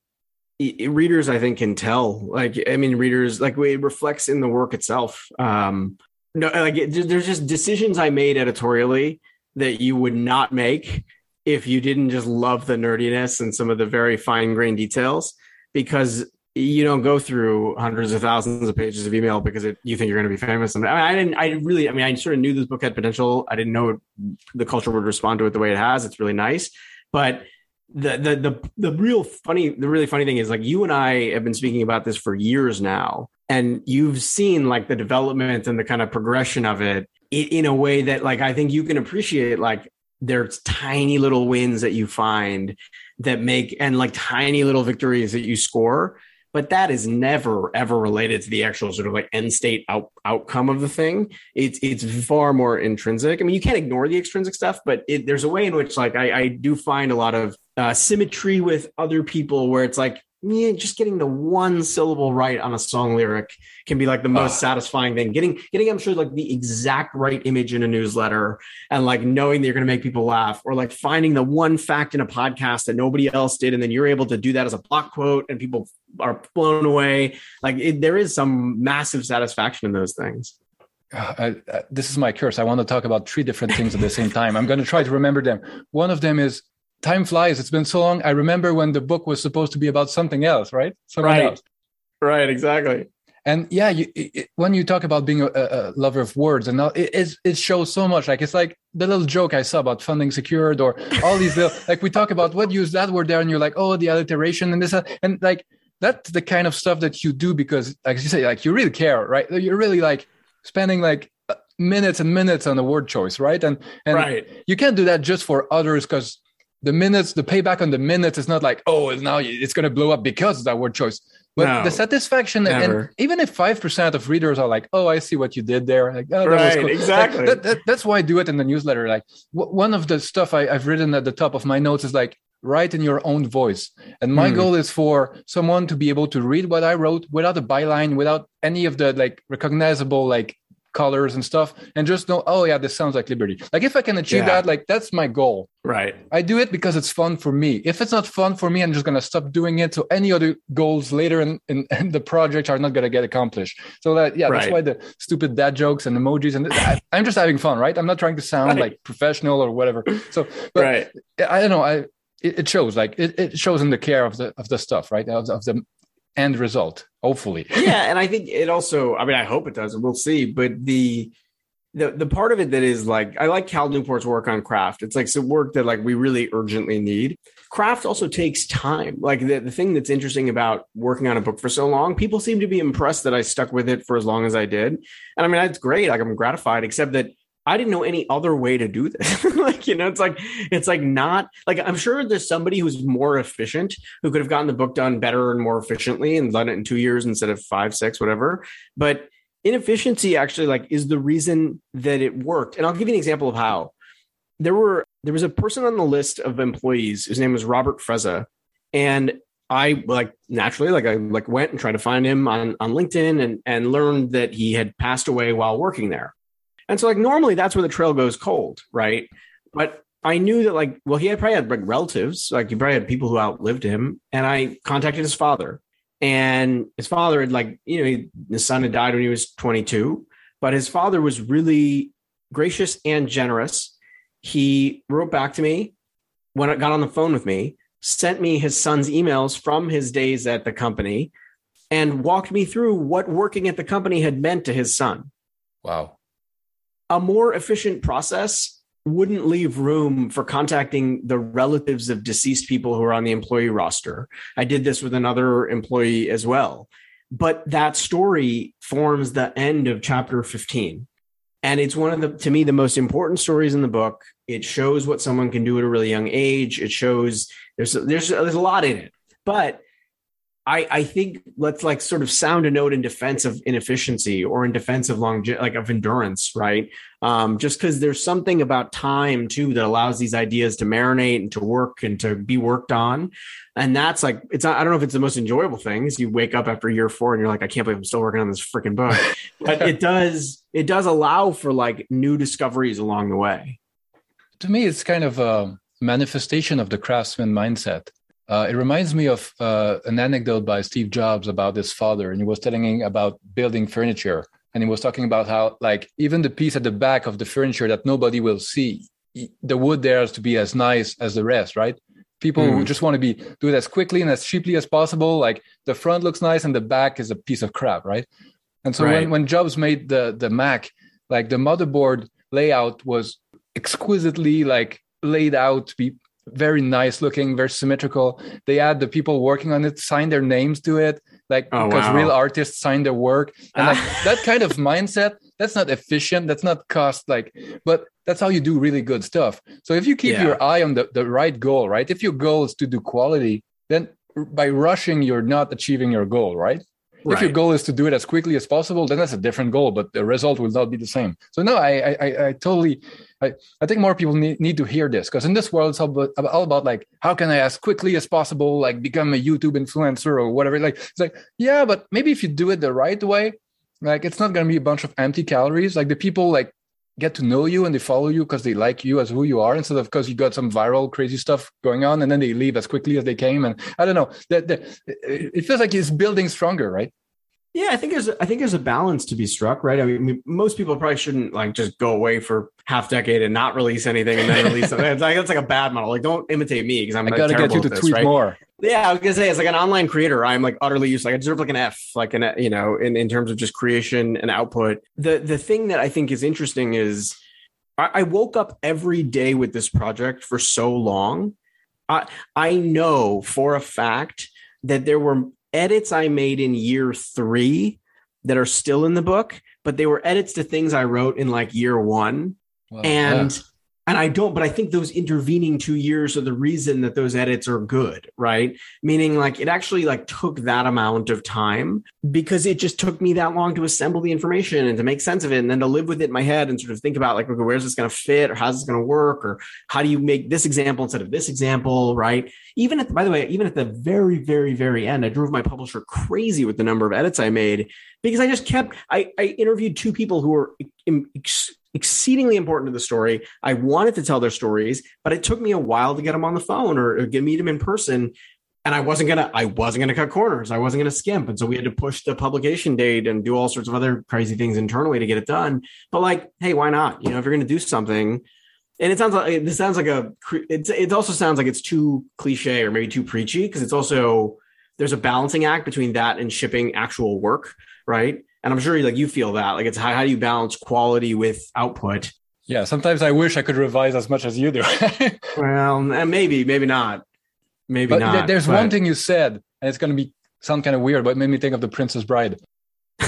readers, I think can tell. Like, I mean, readers like it reflects in the work itself. Um, no, like it, there's just decisions I made editorially that you would not make if you didn't just love the nerdiness and some of the very fine grained details because you don't go through hundreds of thousands of pages of email because it, you think you're going to be famous. And I, mean, I didn't, I really, I mean, I sort of knew this book had potential. I didn't know the culture would respond to it the way it has. It's really nice, but the, the the the real funny the really funny thing is like you and I have been speaking about this for years now and you've seen like the development and the kind of progression of it in a way that like I think you can appreciate like there's tiny little wins that you find that make and like tiny little victories that you score but that is never ever related to the actual sort of like end state out, outcome of the thing. It's it's far more intrinsic. I mean, you can't ignore the extrinsic stuff, but it, there's a way in which like I, I do find a lot of uh, symmetry with other people where it's like yeah, just getting the one syllable right on a song lyric can be like the most satisfying thing. Getting, getting, I'm sure like the exact right image in a newsletter and like knowing that you're going to make people laugh or like finding the one fact in a podcast that nobody else did. And then you're able to do that as a block quote and people are blown away. Like it, there is some massive satisfaction in those things. Uh, uh, this is my curse. I want to talk about three different things at the same time. I'm going to try to remember them. One of them is time flies. It's been so long. I remember when the book was supposed to be about something else, right? Someone right. Else. Right. Exactly. And yeah, you, it, when you talk about being a, a, lover of words, and all, it, it shows so much. Like it's like the little joke I saw about funding secured, or all these little like we talk about what use that word there, and you're like, oh, the alliteration and this, and like that's the kind of stuff that you do because, like you say, like you really care, right? You're really like spending like uh, minutes and minutes on the word choice, right? And and right. you can't do that just for others because the minutes, the payback on the minutes is not like, oh, now it's going to blow up because of that word choice. But no, the satisfaction, never. and even if five percent of readers are like, "Oh, I see what you did there," like, "Oh, that right, was cool." Exactly. Like, that, that, that's why I do it in the newsletter. Like, w- one of the stuff I, have written at the top of my notes is like, write in your own voice. And my mm. goal is for someone to be able to read what I wrote without a byline, without any of the like recognizable like colors and stuff and just know oh yeah this sounds like liberty. Like if i can achieve yeah. that like that's my goal. Right. I do it because it's fun for me. If it's not fun for me i'm just going to stop doing it so any other goals later in, in, in the project are not going to get accomplished. So that yeah right. that's why the stupid dad jokes and emojis and I, am just having fun right? I'm not trying to sound right. like professional or whatever. So but right. I don't know i it, shows like it, it shows in the care of the of the stuff right? Of, of the end result hopefully yeah and i think it also i mean i hope it does and we'll see but the the the part of it that is like I like Cal Newport's work on craft. It's like some work that like we really urgently need. Craft also takes time. Like the, the thing that's interesting about working on a book for so long, people seem to be impressed that I stuck with it for as long as I did. And I mean, that's great. Like I'm gratified, except that I didn't know any other way to do this. like, you know, it's like, it's like not like I'm sure there's somebody who's more efficient who could have gotten the book done better and more efficiently and done it in two years instead of five, six, whatever. But inefficiency actually like is the reason that it worked. And I'll give you an example of how there were, there was a person on the list of employees whose name was Robert Frezza. And I like naturally like I like went and tried to find him on on LinkedIn and and learned that he had passed away while working there. And so like normally that's where the trail goes cold, right? But I knew that like, well, he had probably had like relatives, like he probably had people who outlived him. And I contacted his father and his father had like you know he, his son had died when he was 22 but his father was really gracious and generous he wrote back to me when it got on the phone with me sent me his son's emails from his days at the company and walked me through what working at the company had meant to his son wow a more efficient process wouldn't leave room for contacting the relatives of deceased people who are on the employee roster. I did this with another employee as well. But that story forms the end of chapter 15. And it's one of the, to me, the most important stories in the book. It shows what someone can do at a really young age. It shows there's, there's, there's a lot in it. But I, I think let's like sort of sound a note in defense of inefficiency or in defense of long like of endurance, right? Um, just because there's something about time too that allows these ideas to marinate and to work and to be worked on, and that's like it's not, I don't know if it's the most enjoyable things. You wake up after year four and you're like, I can't believe I'm still working on this freaking book, but it does it does allow for like new discoveries along the way. To me, it's kind of a manifestation of the craftsman mindset uh, it reminds me of uh, an anecdote by Steve Jobs about his father, and he was telling about building furniture, and he was talking about how, like, even the piece at the back of the furniture that nobody will see, the wood there has to be as nice as the rest, right? People mm. just want to be do it as quickly and as cheaply as possible. Like the front looks nice and the back is a piece of crap, right? And so right. when, when Jobs made the the Mac, like the motherboard layout was exquisitely like laid out to be very nice looking, very symmetrical. They had the people working on it sign their names to it, like oh, because wow. real artists sign their work. And like ah. that kind of mindset, that's not efficient, that's not cost like, but that's how you do really good stuff. So if you keep yeah. your eye on the, the right goal, right? If your goal is to do quality, then by rushing, you're not achieving your goal, right? Right. If your goal is to do it as quickly as possible, then that's a different goal, but the result will not be the same. So no, I I, I totally I, I think more people need, need to hear this because in this world it's all about, all about like how can I as quickly as possible like become a YouTube influencer or whatever. Like it's like yeah, but maybe if you do it the right way, like it's not gonna be a bunch of empty calories. Like the people like get to know you and they follow you because they like you as who you are instead of because you got some viral crazy stuff going on and then they leave as quickly as they came and i don't know. That it feels like it's building stronger right yeah i think there's i think there's a balance to be struck right i mean most people probably shouldn't like just go away for half decade and not release anything and then release something it's like that's like a bad model like don't imitate me because i'm I gotta get you to this, tweet right? more yeah, I was gonna say it's like an online creator. I'm like utterly useless. Like I deserve like an F, like an you know, in, in terms of just creation and output. The the thing that I think is interesting is I, woke up every day with this project for so long. I I know for a fact that there were edits I made in year three that are still in the book, but they were edits to things I wrote in like year one. And and I don't, but I think those intervening two years are the reason that those edits are good, right? Meaning like it actually like took that amount of time because it just took me that long to assemble the information and to make sense of it and then to live with it in my head and sort of think about like, okay, where's this going to fit or how's this going to work or how do you make this example instead of this example, right? Even at, the, by the way, even at the very, very, very end, I drove my publisher crazy with the number of edits I made because I just kept, I, I interviewed two people who were exceedingly important to the story. I wanted to tell their stories, but it took me a while to get them on the phone or, or get meet them in person. And I wasn't gonna, I wasn't gonna cut corners. I wasn't gonna skimp, and so we had to push the publication date and do all sorts of other crazy things internally to get it done. But like, hey, why not? You know, if you're gonna do something, and it sounds like this sounds like a, it, it also sounds like it's too cliche or maybe too preachy because it's also there's a balancing act between that and shipping actual work, right? And i'm sure like you feel that like it's how, how do you balance quality with output yeah sometimes i wish i could revise as much as you do well eh, maybe maybe not maybe but not there's but... one thing you said and it's going to be sound kind of weird but it made me think of the princess bride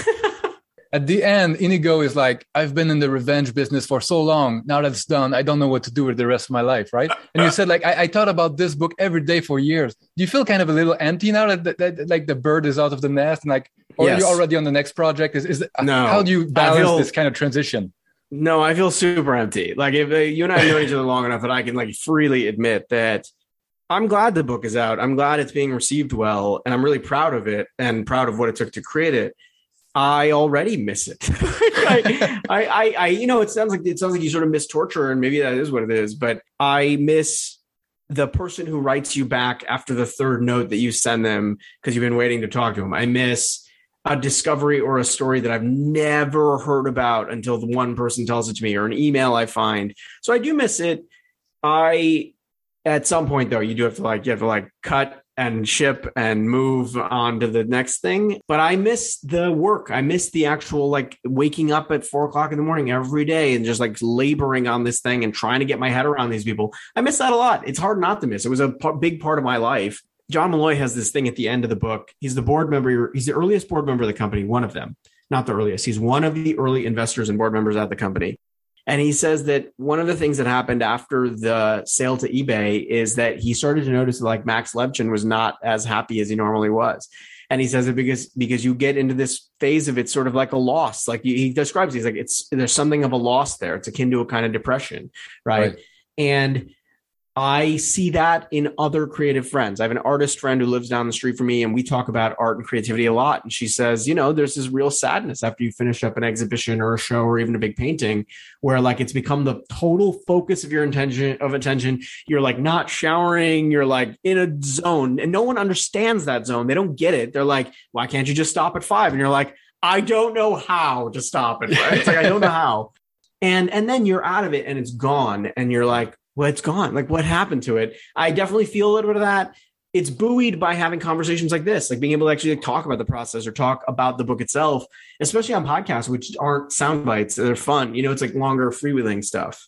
at the end, Inigo is like, I've been in the revenge business for so long. Now that it's done, I don't know what to do with the rest of my life, right? And you said, like, I, I thought about this book every day for years. Do you feel kind of a little empty now that, that, that like the bird is out of the nest and like, or yes. are you already on the next project? Is, is no, how do you balance feel, this kind of transition? No, I feel super empty. Like if uh, you and I know each other long enough that I can like freely admit that I'm glad the book is out. I'm glad it's being received well, and I'm really proud of it and proud of what it took to create it. I already miss it. I, I, I, you know, it sounds like it sounds like you sort of miss torture, and maybe that is what it is. But I miss the person who writes you back after the third note that you send them because you've been waiting to talk to them. I miss a discovery or a story that I've never heard about until the one person tells it to me or an email I find. So I do miss it. I at some point though, you do have to like you have to like cut and ship and move on to the next thing. But I miss the work. I miss the actual like waking up at four o'clock in the morning every day and just like laboring on this thing and trying to get my head around these people. I miss that a lot. It's hard not to miss. It was a p- big part of my life. John Malloy has this thing at the end of the book. He's the board member. He's the earliest board member of the company, one of them, not the earliest. He's one of the early investors and board members at the company. And he says that one of the things that happened after the sale to eBay is that he started to notice that like Max Levchin was not as happy as he normally was. And he says it because because you get into this phase of it's sort of like a loss. Like he describes, he's like it's there's something of a loss there. It's akin to a kind of depression, right? right. And I see that in other creative friends. I have an artist friend who lives down the street from me, and we talk about art and creativity a lot. And she says, you know, there's this real sadness after you finish up an exhibition or a show or even a big painting, where like it's become the total focus of your intention of attention. You're like not showering, you're like in a zone, and no one understands that zone. They don't get it. They're like, why can't you just stop at five? And you're like, I don't know how to stop it. Right? It's like I don't know how. And and then you're out of it and it's gone, and you're like, well, it's gone. Like what happened to it? I definitely feel a little bit of that. It's buoyed by having conversations like this, like being able to actually talk about the process or talk about the book itself, especially on podcasts, which aren't sound bites. They're fun. You know, it's like longer freewheeling stuff.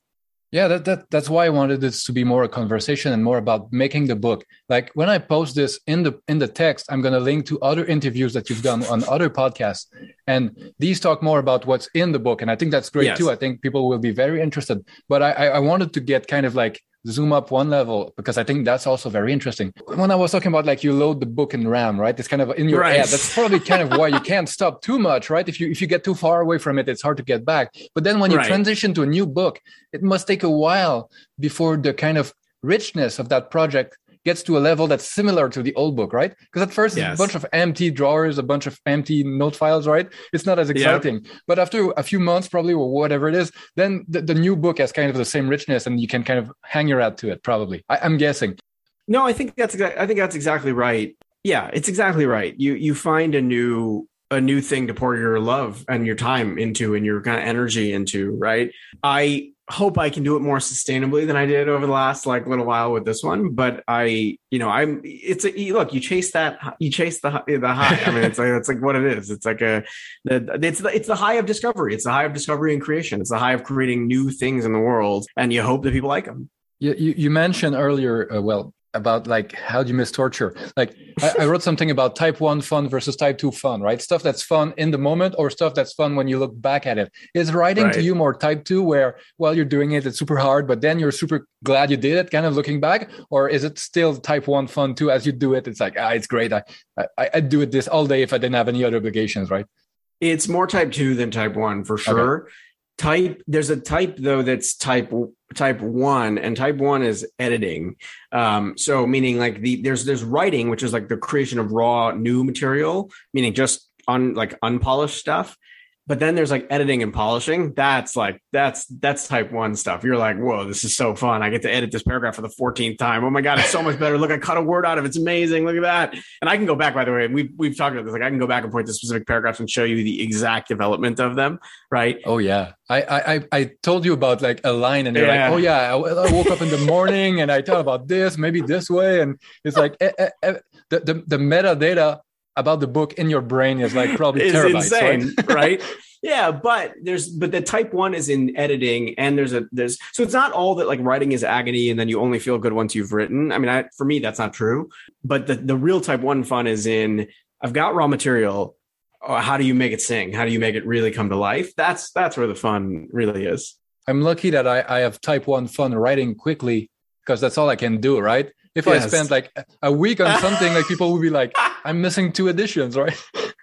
Yeah, that, that that's why I wanted this to be more a conversation and more about making the book. Like when I post this in the in the text, I'm gonna link to other interviews that you've done on other podcasts. And these talk more about what's in the book. And I think that's great yes. too. I think people will be very interested. But I, I wanted to get kind of like zoom up one level because I think that's also very interesting. When I was talking about like you load the book in RAM, right? It's kind of in your right. head. That's probably kind of why you can't stop too much, right? If you if you get too far away from it, it's hard to get back. But then when you right. transition to a new book, it must take a while before the kind of richness of that project gets to a level that's similar to the old book, right? Because at first yes. it's a bunch of empty drawers, a bunch of empty note files, right? It's not as exciting. Yep. But after a few months, probably, or whatever it is, then the, the, new book has kind of the same richness and you can kind of hang your hat to it, probably. I, am guessing. No, I think that's I think that's exactly right. Yeah, it's exactly right. You you find a new a new thing to pour your love and your time into and your kind of energy into, right? I hope I can do it more sustainably than I did over the last like little while with this one. But I, you know, I'm. It's a look. You chase that. You chase the the high. I mean, it's like it's like what it is. It's like a. It's the it's the high of discovery. It's the high of discovery and creation. It's the high of creating new things in the world, and you hope that people like them. You, you, you mentioned earlier, uh, well, about like how do you miss torture? Like I, I, wrote something about type 1 fun versus type 2 fun right? Stuff that's fun in the moment or stuff that's fun when you look back at it. Is writing right. to you more type 2 where while you're doing it it's super hard but then you're super glad you did it kind of looking back? Or is it still type 1 fun too? As you do it it's like ah it's great. I i i'd do it this all day if i didn't have any other obligations right? It's more type 2 than type 1 for sure. okay type there's a type though that's type type one and type one is editing. Um so meaning like the there's there's writing which is like the creation of raw new material meaning just on like unpolished stuff but then there's like editing and polishing. That's like that's that's type one stuff. You're like, whoa, this is so fun. I get to edit this paragraph for the 14th time. Oh my god, it's so much better. Look, I cut a word out of it. It's amazing. Look at that. And I can go back, by the way, we've we've talked about this. Like I can go back and point to specific paragraphs and show you the exact development of them. Right. Oh yeah. I I I told you about like a line, and you're yeah. like, oh yeah, I, I, woke up in the morning and I thought about this, maybe this way, and it's like eh, eh, eh, the, the the metadata about the book in your brain is like probably terabytes, insane, right? right? yeah, but there's but the type one is in editing, and there's a there's so it's not all that like writing is agony, and then you only feel good once you've written. I mean, I, for me, that's not true. But the the real type one fun is in I've got raw material. Oh, how do you make it sing? How do you make it really come to life? That's that's where the fun really is. I'm lucky that I, I have type one fun writing quickly because that's all I can do, right? If yes. I spent like a week on something, like people would be like, I'm missing two editions, right? but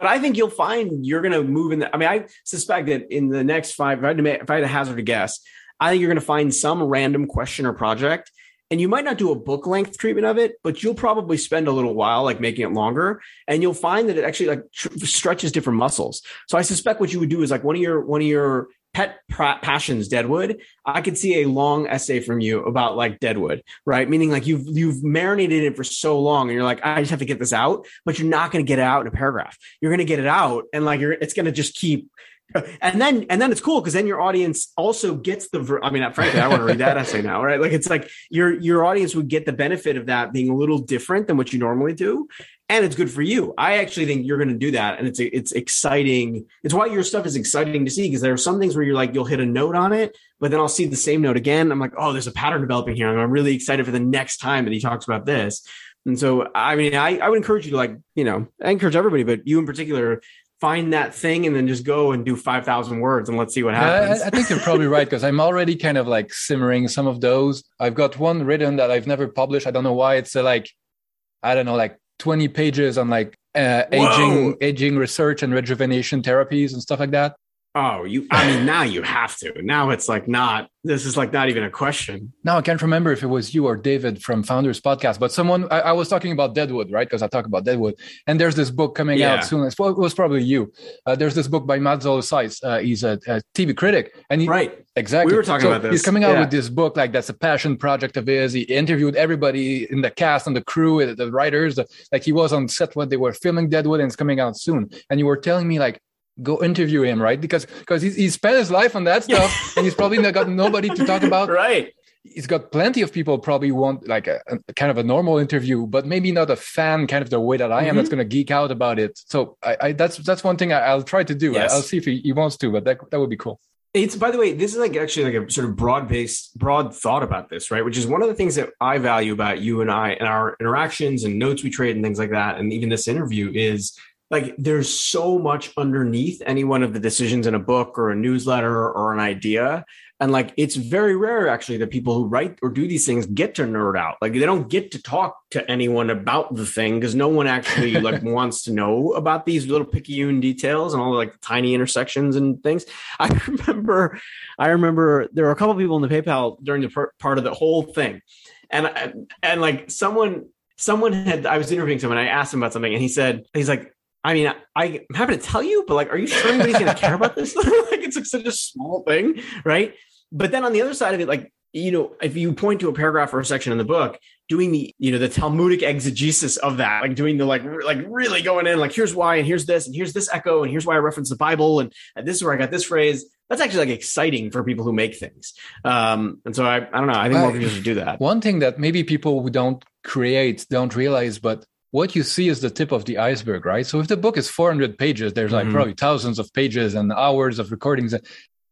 I think you'll find you're going to move in. The, I mean, I suspect that in the next five, if I had to, make, if I had to hazard a guess, I think you're going to find some random question or project, and you might not do a book length treatment of it, but you'll probably spend a little while like making it longer, and you'll find that it actually like tr- stretches different muscles. So I suspect what you would do is like one of your one of your pet passions Deadwood, I could see a long essay from you about like Deadwood, right? Meaning like you've you've marinated it for so long, and you're like, I just have to get this out, but you're not going to get it out in a paragraph. You're going to get it out, and like you're it's going to just keep and then and then it's cool because then your audience also gets the i mean frankly i want to read that essay now right? Like it's like your your audience would get the benefit of that being a little different than what you normally do and it's good for you. I actually think you're going to do that and it's it's exciting. It's why your stuff is exciting to see because there are some things where you're like you'll hit a note on it but then i'll see the same note again i'm like oh there's a pattern developing here i'm really excited for the next time that he talks about this. And so i mean i, I would encourage you to like you know i encourage everybody but you in particular find that thing and then just go and do 5000 words and let's see what happens I, I think you're probably right because i'm already kind of like simmering some of those. I've got one written that i've never published. I don't know why. It's uh, like i don't know like 20 pages on like uh, aging aging research and rejuvenation therapies and stuff like that Oh, you, I mean, now you have to. Now it's like not, this is like not even a question. Now I can't remember if it was you or David from Founders Podcast, but someone, I, I was talking about Deadwood, right? Because I talk about Deadwood. And there's this book coming yeah. out soon. It was probably you. Uh, there's this book by Matt Zoller Uh, he's a, a, TV critic. And he, right. Exactly. We were talking so about this. He's coming out yeah. with this book, like that's a passion project of his. He interviewed everybody in the cast and the crew, the writers. The, like he was on set when they were filming Deadwood and it's coming out soon. And you were telling me like, go interview him, right? Because because he's, he spent his life on that stuff, and he's probably not got nobody to talk about. Right. He's got plenty of people probably want like a, a, kind of a normal interview, but maybe not a fan kind of the way that I am mm-hmm. that's going to geek out about it. So I, I that's that's one thing I, will try to do. Yes. I, will see if he, he wants to, but that that would be cool. It's by the way, this is like actually like a sort of broad based, broad thought about this, right? Which is one of the things that I value about you and I and our interactions and notes we trade and things like that, and even this interview is like there's so much underneath any one of the decisions in a book or a newsletter or an idea. And like it's very rare actually that people who write or do these things get to nerd out. Like they don't get to talk to anyone about the thing because no one actually like wants to know about these little picayune details and all the like tiny intersections and things. I remember i remember there were a couple people in the paypal during the per- part of the whole thing. And and like someone someone had i was interviewing someone i asked him about something and he said he's like I mean, I, am happy to tell you, but like, are you sure anybody's going to care about this? like, it's like such a small thing, right? But then on the other side of it, like, you know, if you point to a paragraph or a section in the book, doing the, you know, the Talmudic exegesis of that, like doing the like, like really going in, like, here's why, and here's this, and here's this echo, and here's why I reference the Bible, and, and this is where I got this phrase. That's actually like exciting for people who make things. Um, and so I, I don't know. I think more people should do that. One thing that maybe people who don't create don't realize, but what you see is the tip of the iceberg, right? So if the book is 400 pages, there's like mm-hmm. probably thousands of pages and hours of recordings.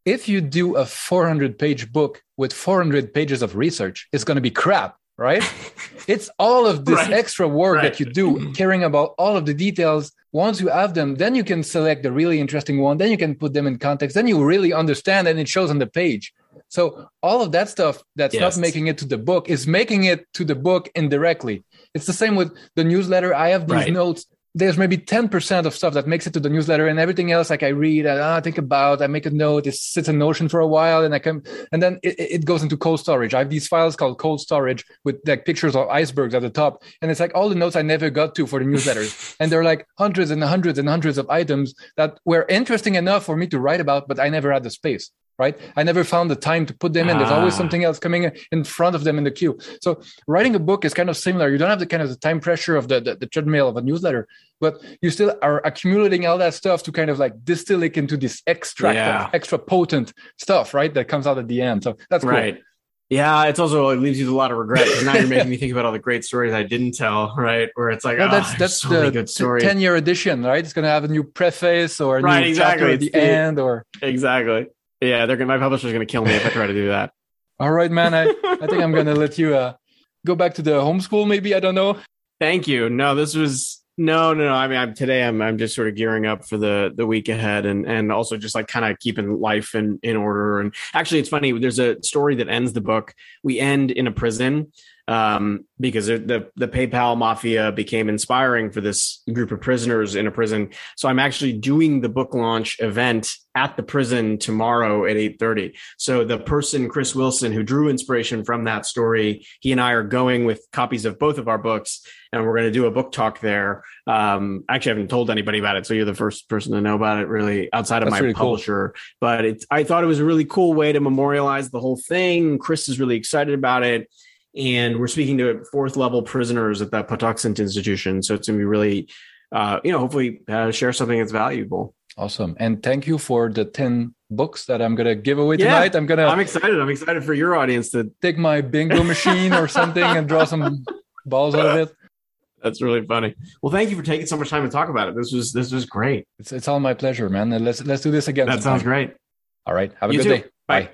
If you do a 400 page book with 400 pages of research, it's going to be crap, right? it's all of this right. extra work right. that you do, caring about all of the details. Once you have them, then you can select the really interesting one. Then you can put them in context. Then you really understand and it shows on the page. So all of that stuff that's yes. not making it to the book is making it to the book indirectly. It's the same with the newsletter. I have these right. notes. There's maybe 10% of stuff that makes it to the newsletter and everything else, like I read, I, I think about, I make a note, it sits in Notion for a while and I come, and then it, it goes into cold storage. I have these files called cold storage with like pictures of icebergs at the top. And it's like all the notes I never got to for the newsletters. and they're like hundreds and hundreds and hundreds of items that were interesting enough for me to write about, but I never had the space right? I never found the time to put them in. There's always ah. something else coming in front of them in the queue. So writing a book is kind of similar. You don't have the kind of the time pressure of the, the, the treadmill of a newsletter, but you still are accumulating all that stuff to kind of like distill it into this extract yeah. extra potent stuff, right? That comes out at the end. So that's cool. Right. Yeah, it's also it leaves you with a lot of regret because now you're making me think about all the great stories I didn't tell, right? Where it's like, well, oh, that's that's so the good story. ten year edition, right? It's gonna have a new preface or a right, new exactly. chapter at the, the end, or exactly. Yeah, they're gonna, my publisher's going to kill me if I try to do that. All right, man. I, I think I'm going to let you uh, go back to the homeschool. Maybe I don't know. Thank you. No, this was no, no, no. I mean, I'm, today I'm I'm just sort of gearing up for the the week ahead, and and also just like kind of keeping life in in order. And actually, it's funny. There's a story that ends the book. We end in a prison, um, because the the PayPal mafia became inspiring for this group of prisoners in a prison. So I'm actually doing the book launch event at the prison tomorrow at 8:30. So the person Chris Wilson who drew inspiration from that story, he and I are going with copies of both of our books and we're going to do a book talk there. Um, actually, I haven't told anybody about it, so you're the first person to know about it, really, outside of That's my really publisher. Cool. But it's, I thought it was a really cool way to memorialize the whole thing. Chris is really excited about it and we're speaking to fourth level prisoners at the Patuxent Institution. So it's going to be really, uh, you know, hopefully uh, share something that's valuable. Awesome, and thank you for the ten books that I'm going to give away tonight. I'm gonna. I'm excited. I'm excited for your audience to take my bingo machine or something and draw some balls out of it. That's really funny. Well, thank you for taking so much time to talk about it. This was this was great. It's it's all my pleasure, man. Let's let's do this again. That sometime. sounds great. All right. Have a you good too. day. Bye. Bye.